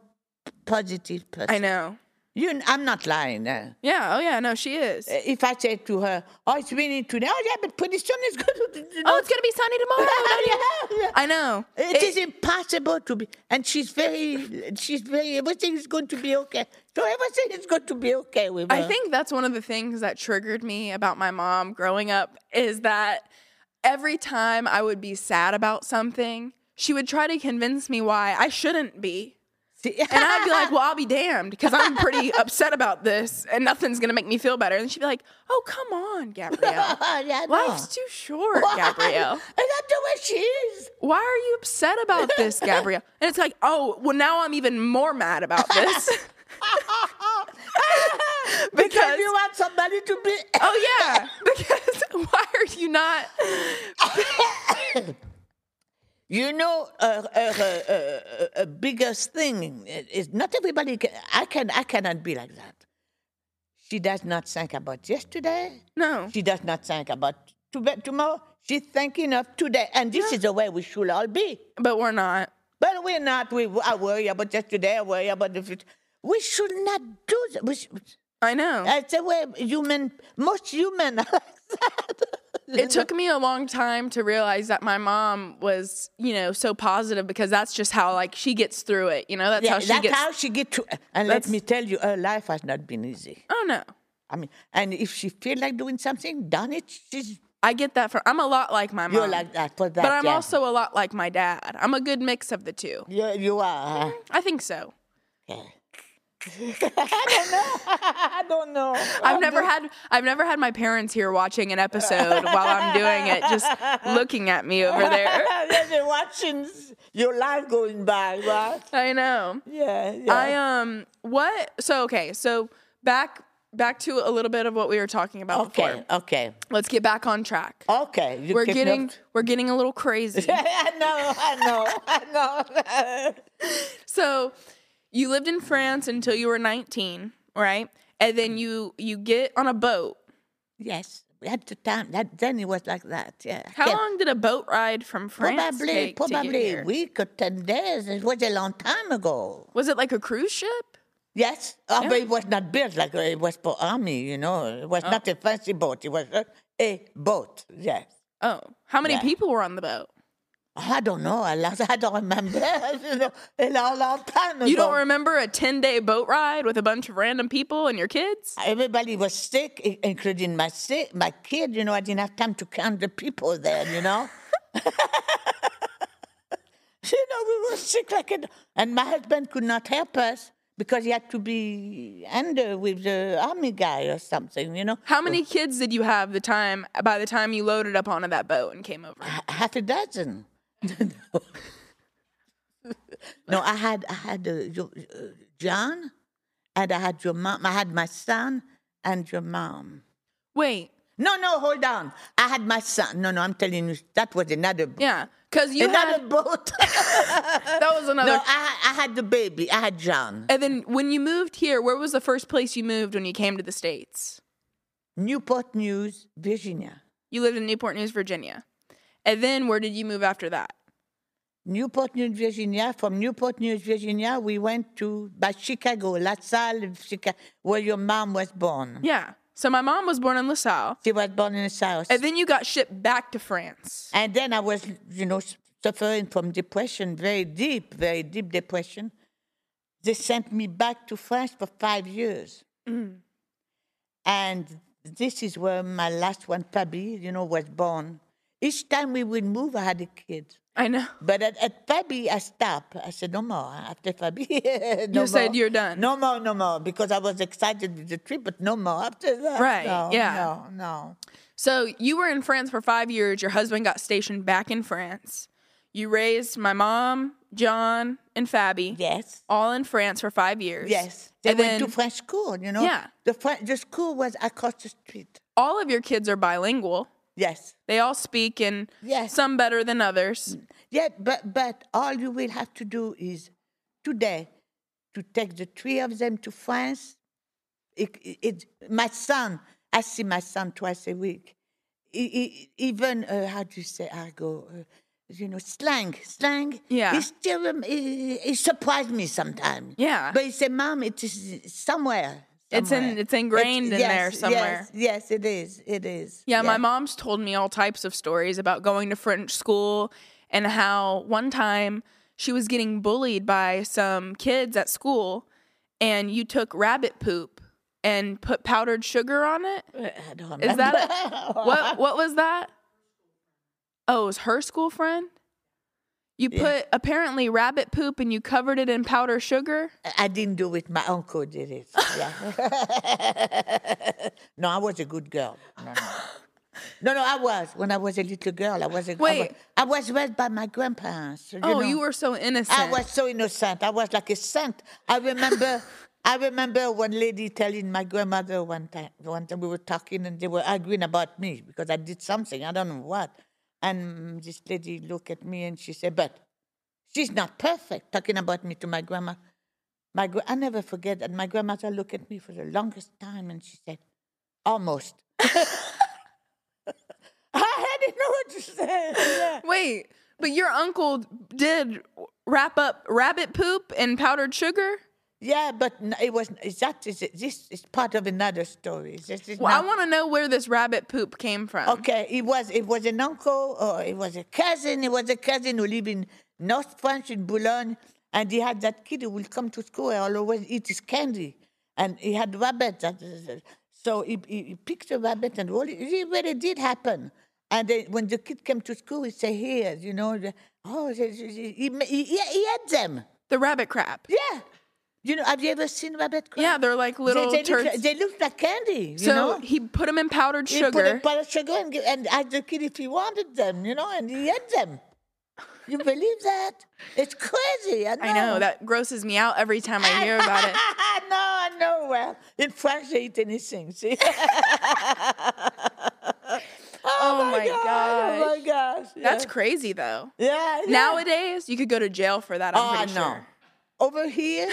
positive person. I know. You, I'm not lying. Uh, Yeah. Oh yeah. No, she is. if I say to her, "Oh, it's raining today," oh yeah, but pretty soon it's going to. You know, Oh, it's gonna be sunny tomorrow. yeah. I know. It is impossible to be, and she's very, she's very. Everything is going to be okay. So everything is going to be okay with her. I think that's one of the things that triggered me about my mom growing up is that every time I would be sad about something, she would try to convince me why I shouldn't be. And I'd be like, well, I'll be damned because I'm pretty upset about this and nothing's going to make me feel better. And she'd be like, oh, come on, Gabrielle. yeah, know. Life's too short, Gabrielle. And that's the way she is. Why are you upset about this, Gabrielle? And it's like, oh, well, now I'm even more mad about this. because Because- you want somebody to be. oh, yeah. Because why are you not? You know, uh, uh, uh, uh, uh, uh, biggest thing is not everybody. Can, I can. I cannot be like that. She does not think about yesterday. No. She does not think about to- tomorrow. She's thinking of today, and this is the way we should all be. But we're not. But we're not. We I worry about yesterday. I worry about the future. We should not do that. We should, I know. that's the way human. Most human that. It took me a long time to realize that my mom was, you know, so positive because that's just how like she gets through it. You know, that's Yeah, how she that's gets. how she get to. And let me tell you, her life has not been easy. oh no, I mean, and if she feel like doing something, done it. She's I get that. For I'm a lot like my mom, you're like that for that. but I'm yeah. also a lot like my dad. I'm a good mix of the two. you you are. huh? I think so. Okay. I don't know. I don't know. I've never had I've never had my parents here watching an episode while I'm doing it, just looking at me over there. They're watching your life going by, right? I know. Yeah, yeah. I um what so okay, so back back to a little bit of what we were talking about okay, before. okay, Let's get back on track. okay. You We're getting up- we're getting a little crazy. I know, I know, I know. so you lived in France until you were 19, right? And then you you get on a boat. yes, at the time, that then it was like that. Yeah. How yeah. long did a boat ride from France Probably, take probably a week or ten days. It was a long time ago. Was it like a cruise ship? Yes, oh, but it was not built like it was for army. You know, it Oh. was not a fancy boat. It was a, a boat. Yes. Oh, how many Yeah. people were on the boat? I don't know. I, lost- I don't remember. you know, a long, long time ago. You don't remember a 10 day boat ride with a bunch of random people and your kids? Everybody was sick, including my si- my kid. You know, I didn't have time to count the people there. You know. you know, we were sick like it, and my husband could not help us because he had to be under with the army guy or something. You know, How many kids did you have the time by the time you loaded up onto that boat and came over? Half a dozen. no, I had I had uh, your, uh, John, and I had your mom. I had my son and your mom. Wait, No, no, hold on. I had my son. No, no, I'm telling you, that was another boat. yeah, because you another had boat. that was another. no, I, I had the baby. I had John. and then when you moved here, where was the first place you moved when you came to the states? Newport News, Virginia. You lived in Newport News, Virginia, and then where did you move after that? Newport News, Virginia. From Newport News, Virginia, we went to by Chicago, La Salle, Chicago, where your mom was born. Yeah, so my mom was born in LaSalle, She was born in the South. and then you got shipped back to France. And then I was, you know, suffering from depression, very deep, very deep depression. They sent me back to France for five years. Mm-hmm. And this is where my last one, Fabi, you know, was born. Each time we would move, I had a kid. I know. But at, at Fabi, I stopped. I said, no more. After Fabi, no You said you're done. No more, no more. Because I was excited with the trip, but no more after that. Right, No, yeah. No, no. So you were in France for five years. Your husband got stationed back in France. You raised my mom, John, and Fabi, Yes. all in France for five years. Yes. They And went then to French school, you know? Yeah. The, French, the school was across the street. all of your kids are bilingual. Yes. They all speak, and Yes. some better than others. Yeah, but, but all you will have to do is today to take the three of them to France. It, it, it- my son, I see my son twice a week. He- he- even, uh, how do you say, I go, uh, you know, slang, slang. Yeah. He still, um, he, he surprised me sometimes. Yeah. But he said, Mom, it is somewhere. It's in- somewhere." it's ingrained in there somewhere. Yes, yes, it is. It is. Yeah, my mom's told me all types of stories about going to French school and how one time she was getting bullied by some kids at school and you took rabbit poop and put powdered sugar on it. Is that a, what what was that? Oh, it was her school friend? You put apparently rabbit poop and you covered it in powder sugar? I didn't do it. My uncle did it. Yeah. no, I was a good girl. No, no. No, no, I was. When I was a little girl, I was a Wait. was, I was raised by my grandparents. You oh, know. you were so innocent. I was so innocent. I was like a saint. I remember I remember one lady telling my grandmother one time one time we were talking and they were arguing about me because I did something, I don't know what. And this lady looked at me and she said, But she's not perfect, talking about me to my grandma. My I never forget that my grandmother looked at me for the longest time and she said, Almost. I didn't know what to say. Yeah. Wait, but your uncle did wrap up rabbit poop and powdered sugar? Yeah, but it was that is this is part of another story. This is Well, not, I want to know where this rabbit poop came from. okay. It was it was an uncle or it was a cousin. It was a cousin who lived in North France in Boulogne, and he had that kid who will come to school and always eat his candy, and he had rabbits. So he, he, he picked a rabbit and rolled it. It really did happen. And then when the kid came to school, he said, "Here, you know, the, oh, he, he, he, he ate them." The rabbit crap. Yeah. You know, have you ever seen rabbit crab? Yeah, they're like little they, they, turds. look, like- they look like candy. You so know? he put them in powdered He put sugar. a powdered sugar and, and asked the kid if he wanted them, you know, and he ate them. You believe that? It's crazy. I know. I know that grosses me out every time I hear about it. no, I know. Well, in France, they eat anything. See? Oh, oh my God, Oh my gosh. gosh. That's crazy though. yeah, yeah. Nowadays, you could go to jail for that. I'm Oh, pretty no. sure. Over here,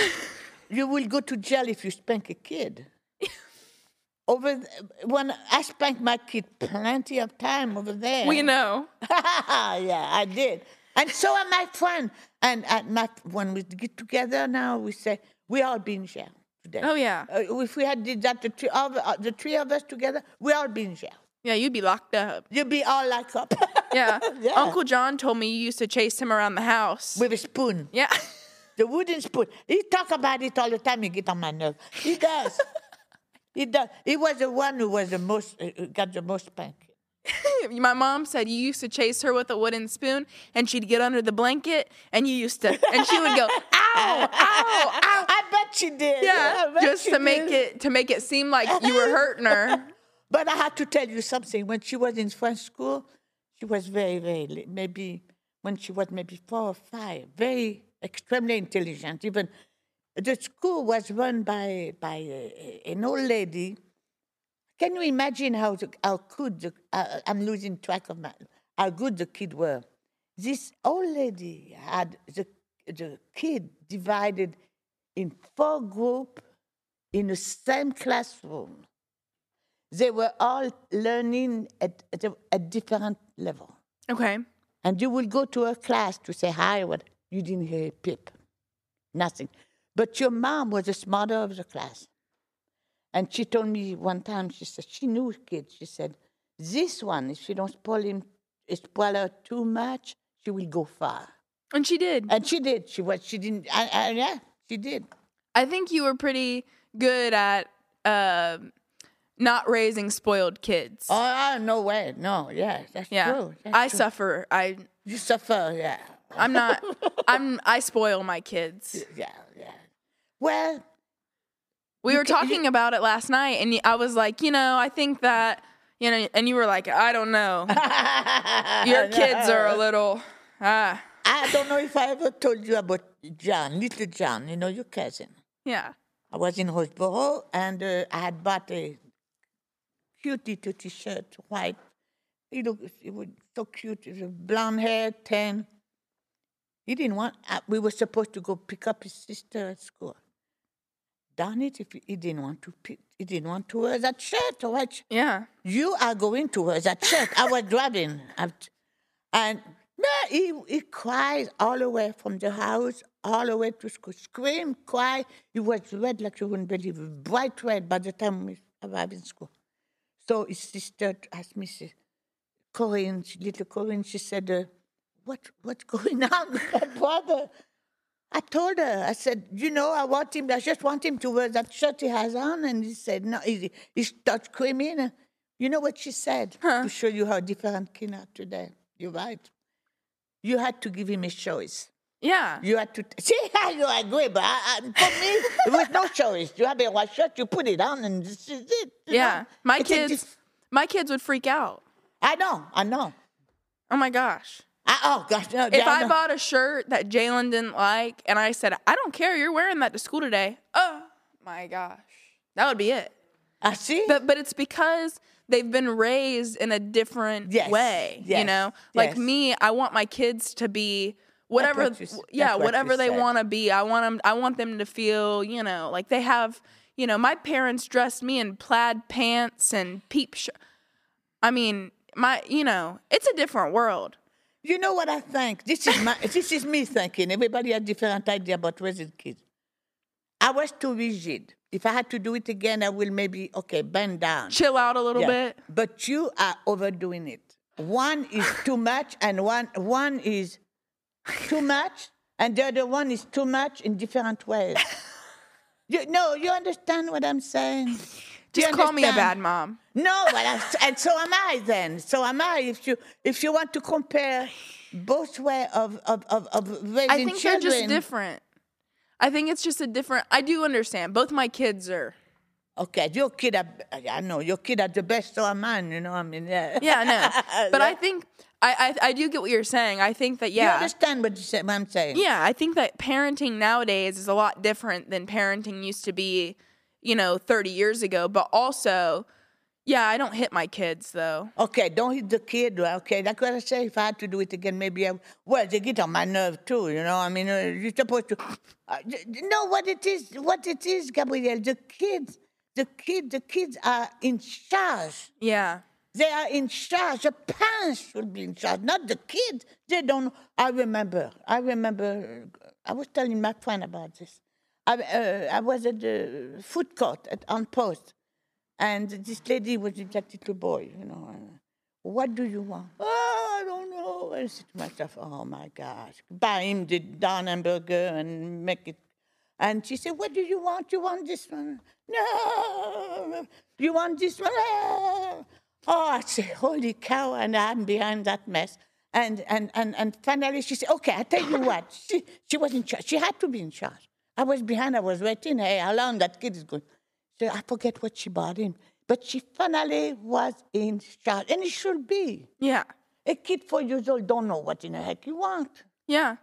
you will go to jail if you spank a kid. Over th- when I spanked my kid plenty of time over there. We know. yeah, I did. And so are my friend. And at my, when we get together now, we say we all be in jail today. Oh yeah, Uh, if we had did that, the three, of, uh, the three of us together, we all be in jail. yeah. You'd be locked up. You'd be all locked up. Yeah. Yeah. Uncle John told me you used to chase him around the house. With a spoon. yeah. The wooden spoon. He talk about it all the time. He get on my nerve. He does. he does. He was the one who was the most uh, got the most spanking. My mom said you used to chase her with a wooden spoon, and she'd get under the blanket, and you used to, and she would go, "Ow, ow, ow." I bet she did. Yeah, just to make did. it to make it seem like you were hurting her. But I have to tell you something. When she was in French school, she was very, very maybe when she was maybe four or five, very extremely intelligent. Even the school was run by by uh, an old lady. Can you imagine how the, how good the, uh, I'm losing track of my, how good the kid were? This old lady had the the kid divided in four groups in the same classroom they were all learning at, at a, a different level. Okay. And you will go to a class to say hi, what you didn't hear a pip, nothing. But your mom was the smarter of the class. And she told me one time, she said, she knew kids. She said, this one, if she don't spoil him, spoil her too much, she will go far. And she did. And she did. She was, she didn't, I, I, yeah, she did. I think you were pretty good at uh, not raising spoiled kids. Oh, no way. No, yeah, that's yeah. true. That's I true. suffer. I You suffer, yeah. I'm not I'm I spoil my kids. Yeah, yeah. Well, We were talking about it last night and I was like, you know, I think that you know, and you were like, I don't know. Your kids are a little ah. I, don't know if I ever told you about John, little John, you know, your cousin. Yeah. I was in Roseboro and uh, I had bought a cute little t-shirt, white. He looked, he was so cute. He was blonde hair, tan. He didn't want. Uh, we were supposed to go pick up his sister at school. Darn it! If he, didn't want to, pick, he didn't want to wear that shirt or what? Yeah. You are going to wear that shirt. I was driving, and no, he he cries all the way from the house all the way to school, scream, cry. He was red like you wouldn't believe, it, bright red by the time we arrived in school. So his sister asked me, Corinne, little Corinne, she said, uh, "What what's going on with brother?" I told her, I said, you know, I want him, I just want him to wear that shirt he has on. And he said, no, he, he started screaming. You know what she said? To show you how different kids are today. You're right. You had to give him a choice. Yeah. You had to, see how you agree, but I, I, for me, there was no choice. You have a white shirt, you put it on, and this is it. Yeah. know? My It's kids my kids would freak out. I know, I know. Oh my gosh. I, oh, gosh. No, If I bought a shirt that Jalen didn't like and I said, I don't care, you're wearing that to school today. Oh my gosh. That would be it. I see. But but it's because they've been raised in a different Yes, way. You know? Like yes. me, I want my kids to be whatever what you yeah, what whatever they want to be. I want them I want them to feel, you know, like they have, you know, my parents dressed me in plaid pants and peep sh- I mean, my you know, it's a different world. You know what I think? This is my this is me thinking. Everybody has different idea about raising kids. I was too rigid. If I had to do it again, I will maybe okay bend down. Chill out a little Yeah. bit. But you are overdoing it. One is too much, and one one is too much, and the other one is too much in different ways. You, no, you understand what I'm saying? Do you Just call me a bad mom. No, but I, and so am I then. So am I. If you if you want to compare both way of of of, of raising I think children, they're just different. I think it's just a different. I do understand. Both my kids are. Okay, your kid, are, I know your kid are the best. of mine. You know, I mean, yeah. Yeah, no. But I think I, I I do get what you're saying. I think that you yeah. understand what, you say, what I'm saying? Yeah, I think that parenting nowadays is a lot different than parenting used to be, you know, 30 years ago. But also, yeah, I don't hit my kids though. Okay, don't hit the kid. Okay, that's what I say. If I had to do it again, maybe I. Well, they get on my nerve too. You know, I mean, uh, you're supposed to. Uh, you know what it is? What it is, Gabrielle? The kids, the kid, the kids are in charge. Yeah. They are in charge. The parents should be in charge, not the kids. They don't. I remember. I remember. I was telling my friend about this. I, uh, I was at the food court at, on post, and this lady was that little boy. You know, and, what do you want? Oh, I don't know. I said to myself, oh my gosh, buy him the down hamburger and make it. And she said, what do you want? You want this one? No. You want this one? Oh, I said, holy cow, and I'm behind that mess. And, and, and, and finally she said, okay, I tell you what. She, she was in charge. She had to be in charge. I was behind, I was waiting. Hey, how long that kid is going? So I forget what she bought him. But she finally was in charge. And it should be. Yeah. A kid four years old don't know what in the heck you want. Yeah.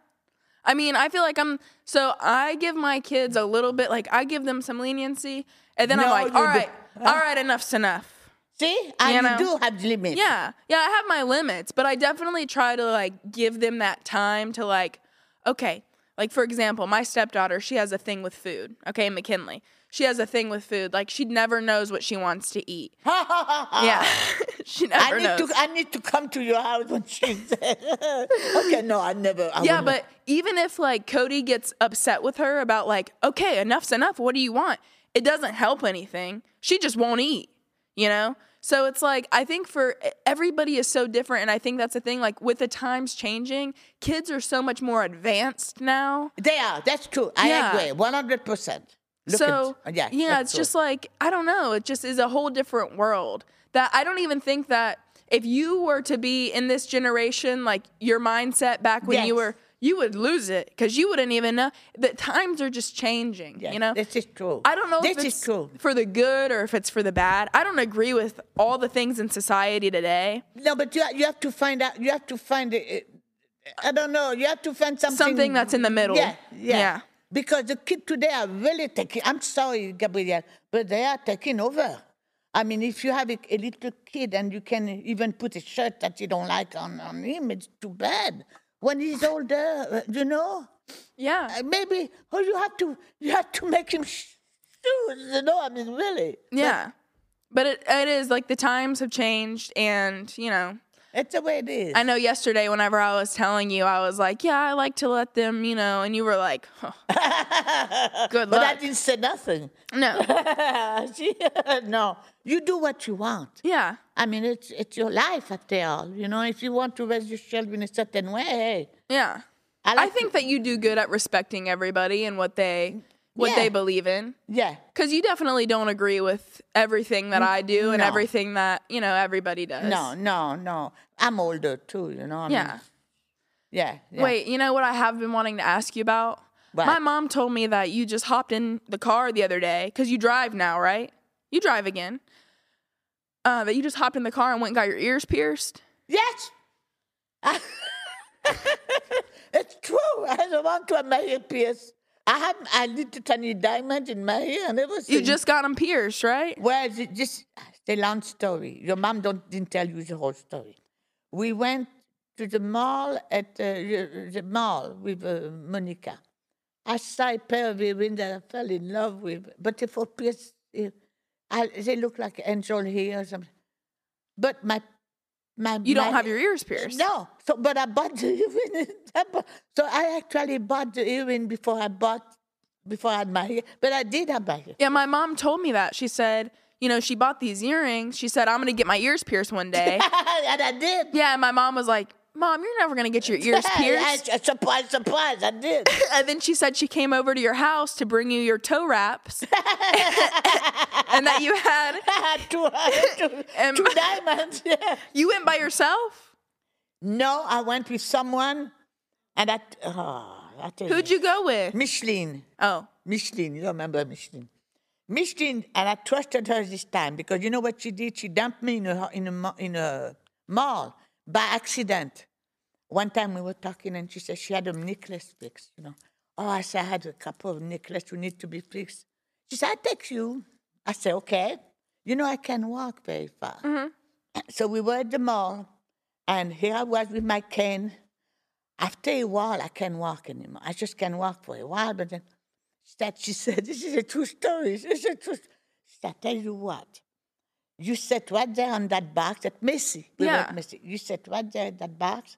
I mean, I feel like I'm so I give my kids a little bit like I give them some leniency and then I'm like, all right, uh-huh. all right, enough's enough. See? I You you, know? do have limits. Yeah. Yeah, I have my limits, but I definitely try to like give them that time to like, okay, like for example, my stepdaughter, she has a thing with food. Okay, McKinley. She has a thing with food. Like she never knows what she wants to eat. Yeah. she I never need knows. to I need to come to your house when she's there. okay, no, I never I Yeah, but even if like Cody gets upset with her about like, okay, enough's enough. What do you want? It doesn't help anything. She just won't eat, you know? So it's like I think for everybody is so different and I think that's the thing like with the times changing, kids are so much more advanced now. they are, that's true. I Yeah. agree. One hundred percent. so uh, yeah, yeah, it's true. just like I don't know. It just is a whole different world. That I don't even think that if you were to be in this generation, like your mindset back when you were, you would lose it because you wouldn't even know. that times are just changing. Yes, you know, this is true. I don't know This if is it's true. for the good or if it's for the bad. I don't agree with all the things in society today. No, but you, you have to find out. You have to find it. I don't know. You have to find something. Something that's in the middle. Yeah, yeah. Yeah. Because the kids today are really taking. I'm sorry, Gabrielle, but they are taking over. I mean, if you have a, a little kid and you can even put a shirt that you don't like on, on him, it's too bad. When he's older, uh, you know, Yeah. uh, maybe oh, you have to you have to make him sh- shoes. You know, I mean, really. Yeah. But it, it is like the times have changed and, you know, It's the way it is. I know yesterday whenever I was telling you, I was like, yeah, I like to let them, you know, and you were like, huh, good luck. but I didn't say nothing. No. no, you do what you want. Yeah. I mean, it's it's your life after all. You know, if you want to raise your children in a certain way, Yeah. I I like think that you do good at respecting everybody and what they what Yeah. they believe in. yeah, Cuz you definitely don't agree with everything that I do and no. everything that, you know, everybody does. no, no, no. I'm older too. You know. I Yeah. Mean, yeah, yeah. Wait, you know what I have been wanting to ask you about? What? My mom told me that you just hopped in the car the other day because you drive now, right? You drive again. Uh, that you just hopped in the car and went and got your ears pierced. Yes. it's true. I don't want to have my ear pierced. I have a little tiny diamond in my ear and everything. You just got them pierced, right? Well, it's just the long story. Your mom don't didn't tell you the whole story. We went to the mall at uh, the the mall with uh, Monica. I saw a pair of earrings that I fell in love with, but they for pierced. uh, I, they look like angel hair or something. But my my You don't my- have your ears pierced. no. So, but I bought the earring. I bought- so I actually bought the earring before I bought before I had my hair. But I did have my hair. Yeah, my mom told me that. She said, you know, she bought these earrings. She said, I'm going to get my ears pierced one day. and I did. yeah, and my mom was like, Mom, you're never going to get your ears pierced. I, surprise, surprise, I did. And then she said she came over to your house to bring you your toe wraps. and that you had, had two, uh, two, And two diamonds. Yeah. you went by yourself? No, I went with someone, and ah, I, oh, Who'd you go with? Micheline. Oh, Micheline, you remember Micheline. Micheline, and I trusted her this time because you know what she did? She dumped me in a, in a, in a mall by accident. One time we were talking and she said she had a necklace fixed, you know. Oh, I said, I had a couple of necklaces who need to be fixed. She said, I'll take you. I said, okay. You know, I can walk very far. Mm-hmm. So we were at the mall, and here I was with my cane. After a while, I can't walk anymore. I just can't walk for a while, but then that she said, This is a true story. This is a true st-" She said, I tell you what, you sat right there on that box at Missy. We Yeah. Missy. You sat right there at that box,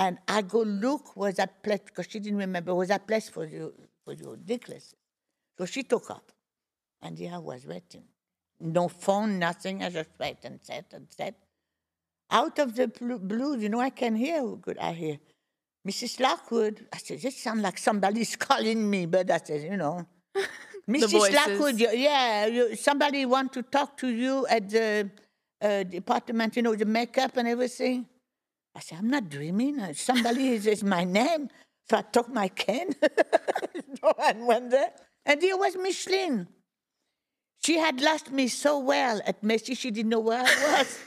and I go look where that place, because she didn't remember, was that place for you for your necklace. So she took off, and I was waiting. No phone, nothing. I just wait and sat and sat. Out of the blue, blue, you know, I can hear who could I hear. Mrs. Lockwood. I said, this sounds like somebody's calling me, but I said, you know. Mrs. Lockwood, yeah, you, somebody want to talk to you at the uh, department, you know, the makeup and everything. I said, I'm not dreaming. Uh, Somebody is, is my name. So I took my cane no and went there. And here was Micheline. She had lost me so well at Messi, she didn't know where I was.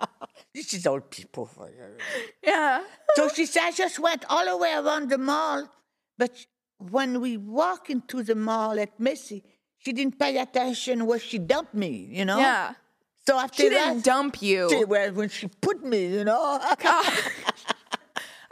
this is old people for you. yeah. So she said, I just went all the way around the mall. But when we walk into the mall at Messi, she didn't pay attention where she dumped me, you know? Yeah. So after She that, didn't dump you. she- when she put me, you know? Oh.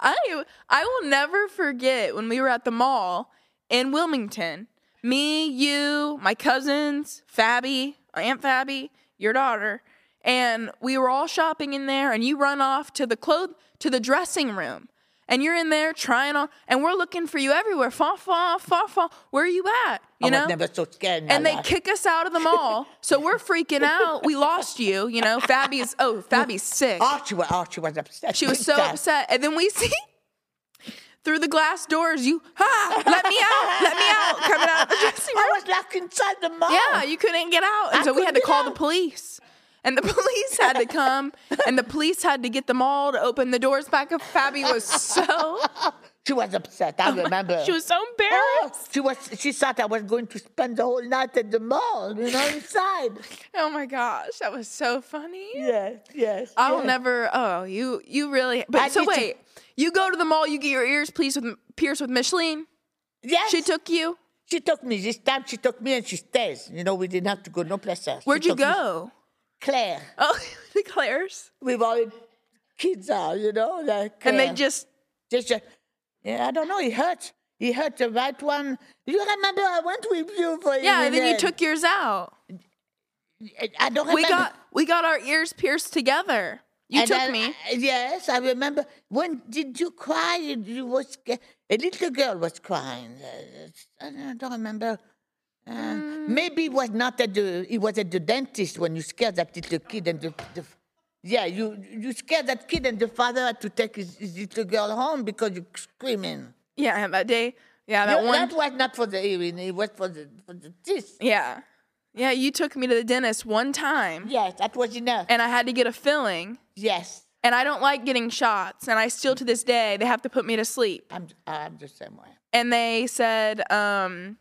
I I will never forget when we were at the mall in Wilmington. Me, you, my cousins, Fabby, Aunt Fabby, your daughter, and we were all shopping in there. And you run off to the clothes to the dressing room, and you're in there trying on, and we're looking for you everywhere. Fa fa fa fa. Where are you at? You I know. was never so scared. and they life. kick us out of the mall, so we're freaking out. We lost you, you know. Fabby's oh, Fabby's sick. Archie was, Archie was upset. She was so upset. And then we see through the glass doors, you, ha, let me out, let me out, coming out of the dressing room. I was locked inside the mall. Yeah, you couldn't get out. And I so we had to call the police. And the police had to come, and the police had to get them all to open the doors back up. Fabby was so She was upset. I oh remember. She was so Oh, embarrassed. she was. She thought I was going to spend the whole night at the mall, you know, inside. Oh my gosh, that was so funny. yes, yes. I'll yes. never. Oh, you you really. But I so need to- wait, you go to the mall, you get your ears pierced with pierced with Micheline. Yes, She took you. She took me this time. She took me and she stays. You know, we didn't have to go no place else. Where'd you took me- go? Claire. Oh, the Claire's. We've all kids are, you know, like And they just. Just, uh, yeah, I don't know. It hurt. It hurt the right one. You remember I went with you for Yeah, and then you took yours out. I don't remember. We got we got our ears pierced together. You And took then, me. uh, yes, I remember. When did you cry? You, was a little girl was crying. I don't remember. Uh, Mm. Maybe it was not at the. It was at the dentist when you scared that little kid and the. the yeah, you you scared that kid and the father had to take his, his little girl home because you screaming. Yeah, that day. Yeah, that You- one. that was not for the hearing. It was for the for the teeth. Yeah. Yeah, you took me to the dentist one time Yes, that was enough. and I had to get a filling. yes, And I don't like getting shots. And I still to this day, they have to put me to sleep. I'm I'm the same way. And they said, um,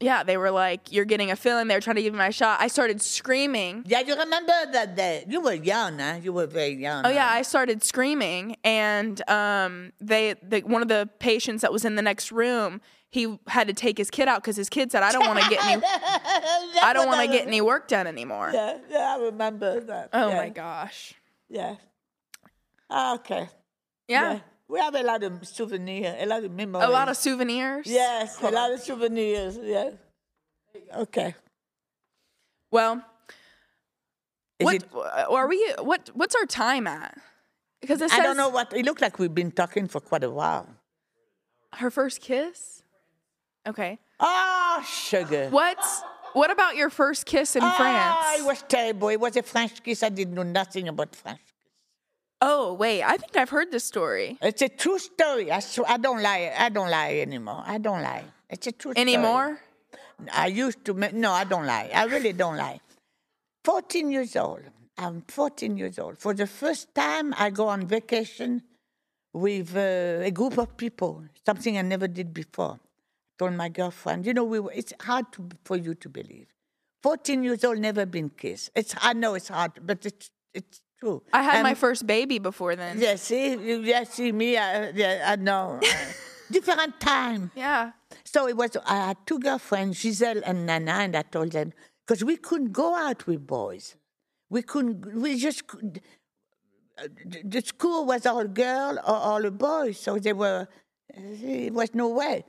yeah, they were like, you're getting a filling. They were trying to give me my shot. I started screaming. Yeah, you remember that day? You were young, huh? You were very young. Oh yeah, huh? I started screaming, and um, they, the, one of the patients that was in the next room, he had to take his kid out because his kid said, "I don't want to get any, I don't want to get any work done anymore." Yeah, yeah, I remember that. Oh yeah, my gosh. Yeah. Ah, Okay. Yeah, We have a lot of souvenirs, a lot of memories. a lot of souvenirs. Yes, a lot of souvenirs. Yeah. Okay. Well, Is what it, are we? What what's our time at? Because it says I don't know what. It looked like we've been talking for quite a while. her first kiss. Okay. Ah, sugar. What's what about your first kiss in Ah, France? it was terrible. It was a French kiss. I didn't know nothing about French. Oh wait, I think I've heard this story. It's a true story. I, I don't lie. I don't lie anymore. I don't lie. It's a true story. Anymore? I used to. No, I don't lie. I really don't lie. 14 years old. I'm 14 years old. For the first time, I go on vacation with uh, a group of people, something I never did before. told my girlfriend, you know, we were, it's hard to, for you to believe. 14 years old, never been kissed. It's, I know it's hard, but it's, it's true. I had my first baby before then. Yeah, see, you- yeah, see me, I, yeah, I know. Different time. Yeah. So it was, I had two girlfriends, Giselle and Nana, and I told them, because we couldn't go out with boys. We couldn't, we just, could, the- school was all girl or all boys, so there were, it was no way.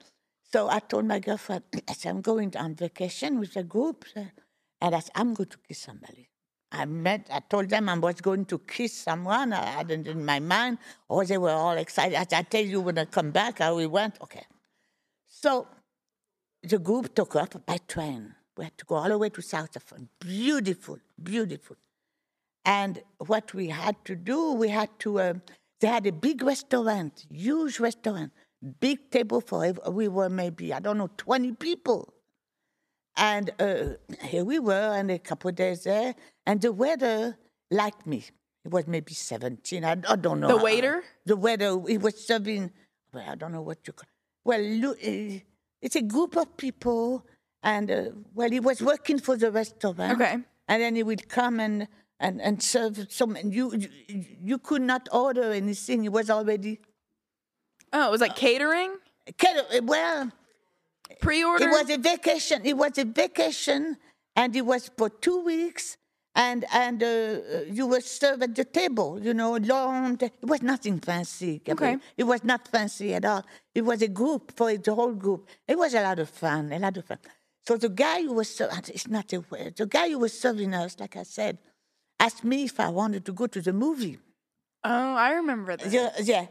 So I told my girlfriend, I said, I'm going on vacation with a group, and I said, I'm going to kiss somebody. I met, I told them I was going to kiss someone. I had it in my mind. Oh, they were all excited. I I tell you when I come back how we went. Okay. So the group took off by train. We had to go all the way to South Africa. Beautiful, beautiful. And what we had to do, we had to, um, they had a big restaurant, huge restaurant, big table for, we were maybe, I don't know, 20 people. And uh, here we were, and a couple of days there, and the weather liked me. It was maybe 17, I, I don't know. The waiter? The weather, he was serving, well, I don't know what you call Well, uh, it's a group of people, and, uh, well, he was working for the restaurant. Okay. And then he would come and, and, and serve some, and you, you, you could not order anything. It was already, Oh, it was like catering? kind of- well, Pre-order? It was a vacation. It was a vacation, and it was for two weeks. And and uh, you were served at the table. You know, long. It was nothing fancy. Okay. It was not fancy at all. It was a group for the whole group. It was a lot of fun. A lot of fun. So the guy who was ser- it's not a word. The guy who was serving us, like I said, asked me if I wanted to go to the movie. oh, I remember that. Yeah, yeah.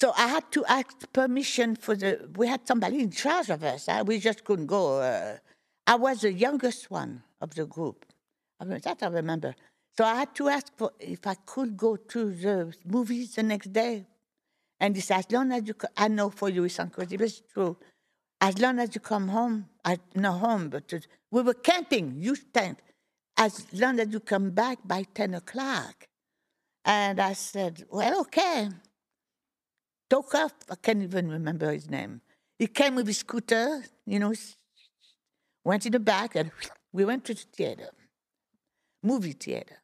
So I had to ask permission for the. We had somebody in charge of us. Uh, we just couldn't go. Uh, I was the youngest one of the group. I mean, that I remember. So I had to ask for if I could go to the movies the next day. And he said, as long as you, co- I know for you, it's because it was true. As long as you come home, I, not home, but to, we were camping, youth tent. As long as you come back by 10 o'clock. And I said, well, okay. Tokov, I can't even remember his name. He came with his scooter, you know, went in the back, and we went to the theater, movie theater.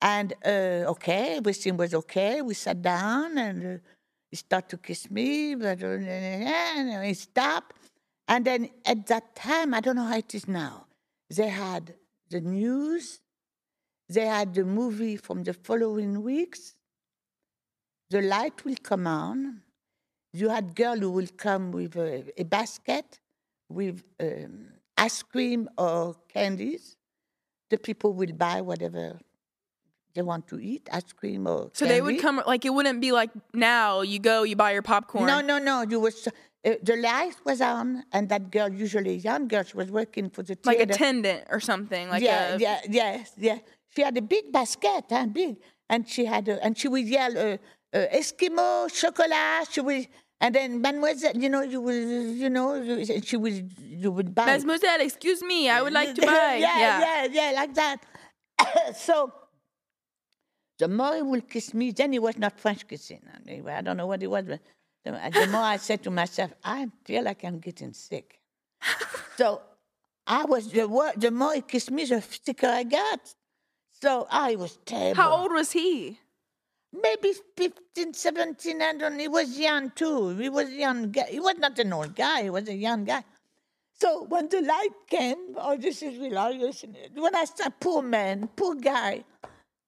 And uh, okay, everything was okay. We sat down, and uh, he started to kiss me, but uh, he stopped. And then at that time, I don't know how it is now. They had the news, they had the movie from the following weeks. The light will come on. You had girl who will come with a, a basket with um, ice cream or candies. The people will buy whatever they want to eat, ice cream or So they would come like it wouldn't be like now you go you buy your popcorn. No, no, no. You was uh, the light was on, and that girl, usually a young girl, she was working for the like attendant or something. Like yeah, a, yeah, yes, yeah. She had a big basket, huh, big, and she had, a, and she would yell, uh, uh, "Eskimo chocolat." She would, and then Mademoiselle, you know, you will, you know, you- she would, you would buy. Mademoiselle, excuse me, I would like to buy. yeah, yeah. yeah, yeah, like that. so the more he will kiss me, then he was not French kissing. I, I don't know what it was, but the, the more I said to myself, I feel like I'm getting sick. so I was the the more he kissed me, the sicker I got. So I was terrible. How old was he? Maybe 15, 17, I don't. He was young too. He was young guy. He was not an old guy, he was a young guy. So when the light came, oh, this is hilarious. When I said, poor man, poor guy,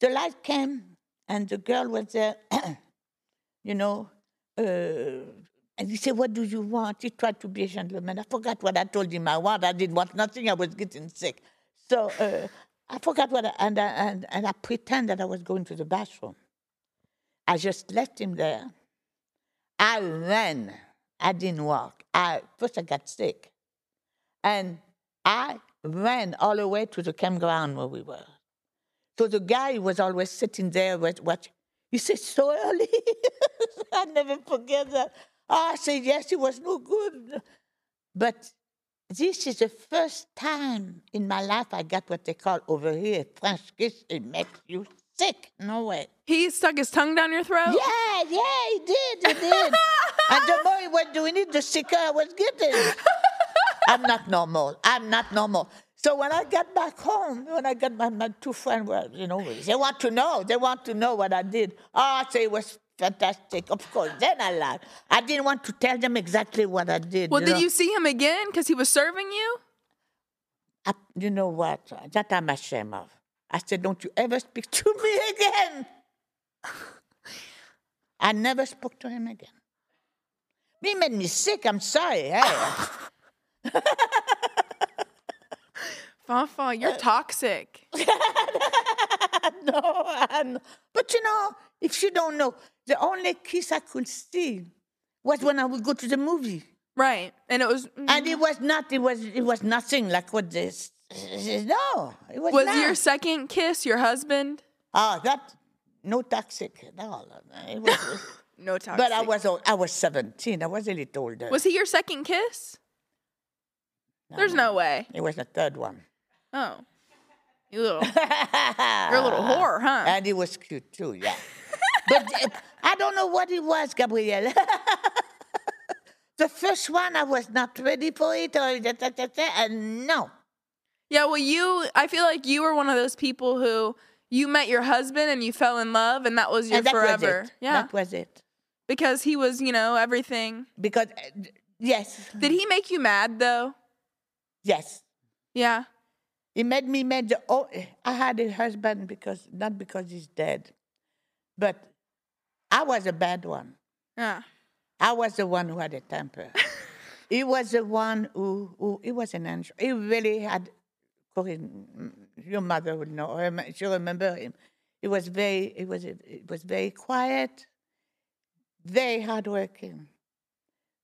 the light came and the girl was there, you know, uh, and he said, What do you want? He tried to be a gentleman. I forgot what I told him I want. I didn't want nothing. I was getting sick. So uh, I forgot what I, and, I, and, and I pretended I was going to the bathroom. I just left him there. I ran. I didn't walk. I first I got sick, and I ran all the way to the campground where we were. So the guy was always sitting there watching. He said, "So early." I never forget that. Oh, I said, "Yes, it was no good," but this is the first time in my life I got what they call over here French kiss. It makes you sick. No way. He stuck his tongue down your throat? Yeah, yeah, he did, he did. and the more he was doing it, the sicker I was getting. I'm not normal. I'm not normal. So when I got back home, when I got my, my two friends, well, you know, they want to know. They want to know what I did. Oh, I say it was fantastic. Of course. Then I laughed. I didn't want to tell them exactly what I did. Well, you did know. you see him again because he was serving you? I, you know what? That I'm ashamed of. I said, don't you ever speak to me again. I never spoke to him again. He made me sick. I'm sorry. Hey. Fafa, Uh, you're toxic. no, I'm, but you know, if you don't know, the only kiss I could see was when I would go to the movie, Right. And it was and it was not. It was. It was nothing like what this. No, it was. was not. your second kiss your husband? Ah, that no toxic. No, it was. No toxic. but I was. old- I was seventeen. I was a little older. Was he your second kiss? There's no way. It was the third one. Oh. You little You're a little whore, huh? And he was cute too, yeah. but uh, I don't know what it was, Gabrielle. the first one, I was not ready for it, or da, da, da, da, and no. Yeah, well, you, I feel like you were one of those people who you met your husband and you fell in love, and that was your and that forever. was it. Yeah, That was it. because he was, you know, everything. Because, uh, yes, Did he make you mad though? yes. Yeah. He made me mad. The, oh, I had a husband because, not because he's dead, but I was a bad one. Yeah. I was the one who had a temper. he was the one who, who he was an angel. He really had, your mother would know, or she'll remember him. He was very, he was, he was very quiet, very hardworking.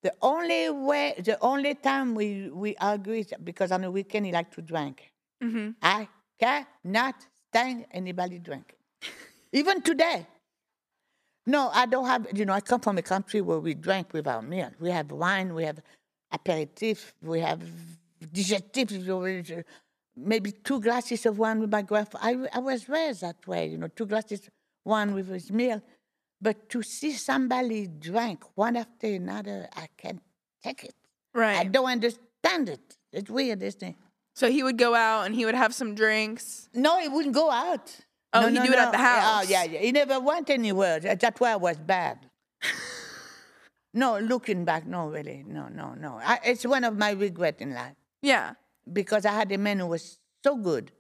The only way, the only time we, we agreed, because on the weekend he liked to drink. Mm-hmm. I cannot stand anybody drinking. Even today. No, I don't have, you know, I come from a country where we drink with our meal. We have wine, we have aperitif, we have digestif, maybe two glasses of wine with my grandfather. I, I was raised that way, you know, two glasses, one with his meal. But to see somebody drink one after another, I can't take it. Right. I don't understand it. It's weird, isn't it? So he would go out and he would have some drinks. No, he wouldn't go out. Oh, no, he'd no, do it at the oh, house. Oh, yeah, yeah. He never went anywhere. That- That's why I was bad. no, looking back, no, really. No, no, no. I, it's one of my regrets in life Yeah. Because I had a man who was so good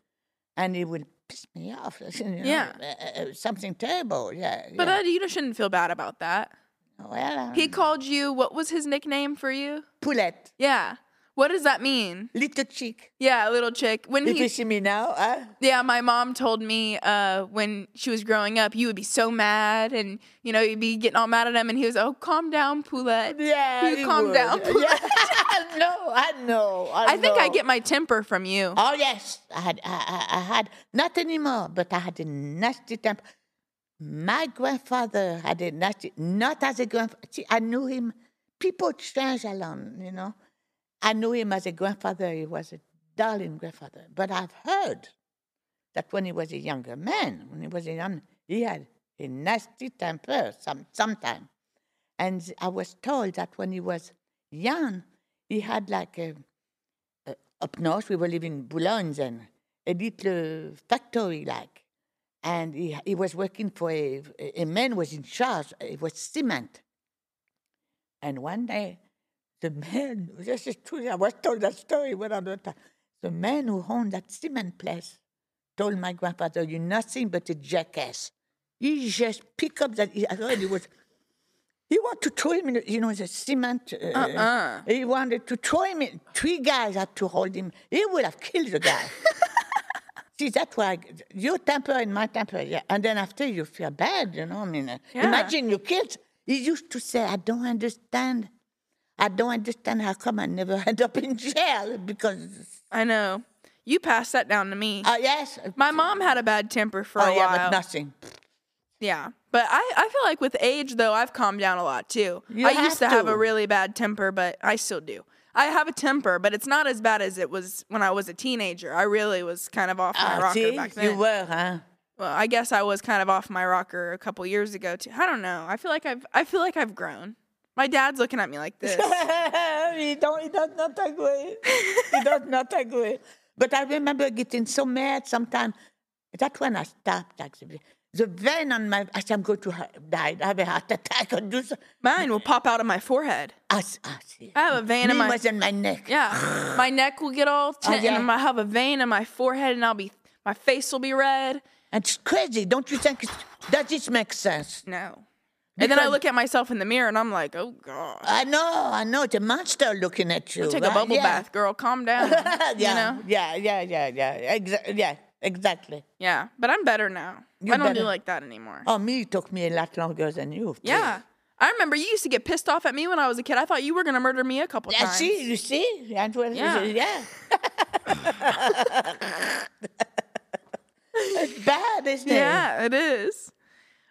and he would piss me off. you know, Yeah. uh, uh, something terrible. Yeah. But yeah. uh, you shouldn't feel bad about that. well, uh, He called you, what was his nickname for you? Poulette, Yeah. What does that mean? little chick. Yeah, little chick. When he you see me now, huh? Yeah, my mom told me uh, when she was growing up, you would be so mad, and you know you'd be getting all mad at him, and he was, "Oh, calm down, Poulette." Yeah, you calm would. down, Poulette. Yeah. no, I know. I, I think I get my temper from you. Oh yes, I had. I, I, I had not anymore, but I had a nasty temper. My grandfather had a nasty. Not as a grandfather. See, I knew him. People change along, you know. I knew him as a grandfather. He was a darling grandfather. But I've heard that when he was a younger man, when he was a young, he had a nasty temper some sometime. And I was told that when he was young, he had like a, uh, up north, we were living in Boulogne then, a little factory like. And he, he was working for a, a man was in charge, it was cement. And one day, the man, this is true, I was told that story when I was time. The man who owned that cement place told my grandfather, You're nothing but a jackass. He just picked up that, I thought he was, he wanted to throw him in, the- you know, the cement. Uh, Uh-uh. He wanted to throw him in. Three guys had to hold him. He would have killed the guy. See, that's why your temper and my temper, yeah. And then after you feel bad, you know. I mean, uh, Yeah. imagine your kids. He used to say, "I don't understand. I don't understand how come I never end up in jail because." I know. You passed that down to me. Oh yes. my mom had a bad temper for oh a yeah, while. but nothing. Yeah. But I, I feel like with age, though, I've calmed down a lot too. You I used to have have a really bad temper, but I still do. I have a temper, but it's not as bad as it was when I was a teenager. I really was kind of off my Ah, rocker back you were, huh? Well, I guess I was kind of off my rocker a couple years ago too. I don't know. I feel like I've I feel like I've grown. My dad's looking at me like this. he don't. He does not agree. he does not agree. But I remember getting so mad sometimes. That's when I stopped. Actually, the vein on my. I said, I'm going to die. I have a heart attack or do so. Mine will pop out of my forehead. I, I see. I have a vein in my was in my neck. yeah. My neck will get all Oh, ten, yeah. and I have a vein in my forehead, and I'll be my face will be red. And it's crazy. Don't you think? It's, does this make sense? No. And then I look at myself in the mirror, and I'm like, oh god. I know. I know. It's a monster looking at you. Take a bubble yeah. bath, girl. Calm down. yeah, You know? yeah, yeah, yeah, yeah. Exa- yeah, exactly. Yeah. But I'm better now. You're I don't do like that anymore. Oh, me it took me a lot longer than you. too. Yeah. I remember you used to get pissed off at me when I was a kid. I thought you were gonna murder me a couple Yeah, times. see, you see, Yeah. yeah. it's bad, isn't it? Yeah, it is.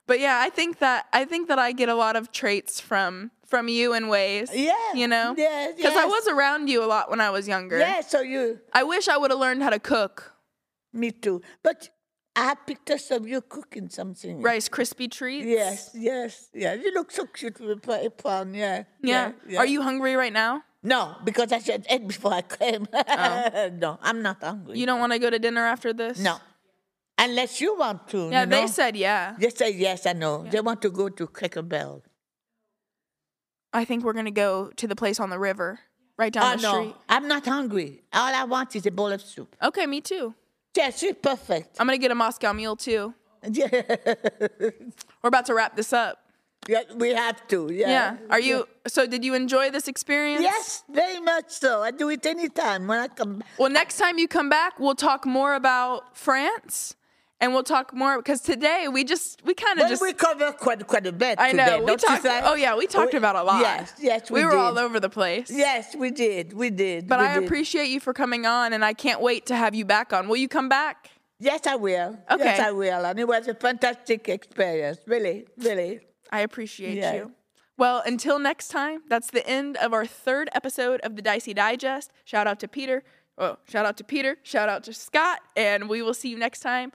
But yeah, I think that I think that I get a lot of traits from from you in ways. Yeah, You know? yes, Because I was around you a lot when I was younger. Yeah, so you, I wish I would have learned how to cook me too. But I have pictures of you cooking something. Rice crispy treats. Yes, yes, yeah. You look so cute with a prawn. Yeah, Yeah. yeah. Are you hungry right now? No, because I should eat before I came. Oh. no, I'm not hungry. Oh. You don't want to go to dinner after this? No, unless you want to. Yeah, you they said yeah. They said yes. I know. They want to go to Cracker Barrel. I think we're gonna go to the place on the river, right down Oh the no, street. I'm not hungry. All I want is a bowl of soup. Okay, me too. Yes, it's perfect. I'm gonna get a Moscow mule too. Yeah, We're about to wrap this up. yeah, we have to. Yeah. Yeah. Are you? So, did you enjoy this experience? Yes, very much so. I do it anytime when I come. Well, next time you come back, we'll talk more about France, and we'll talk more because today we just we kind of just. we cover quite quite a bit. I know today, we don't you talked. Oh yeah, we talked We- about a lot. Yes, yes, we, we, were did. all over the place. Yes, we did. We did. But we I did. appreciate you for coming on, and I can't wait to have you back on. Will you come back? Yes, I will. Okay. Yes, I will. And it was a fantastic experience. Really, really. I appreciate Yeah. you. Well, until next time, that's the end of our third episode of the Dicey Digest. Shout out to Peter. Oh, shout out to Peter. Shout out to Scott. And we will see you next time,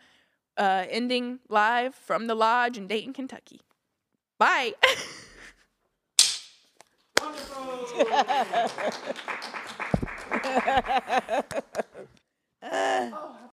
uh, ending live from the lodge in Dayton, Kentucky. Bye. Wonderful.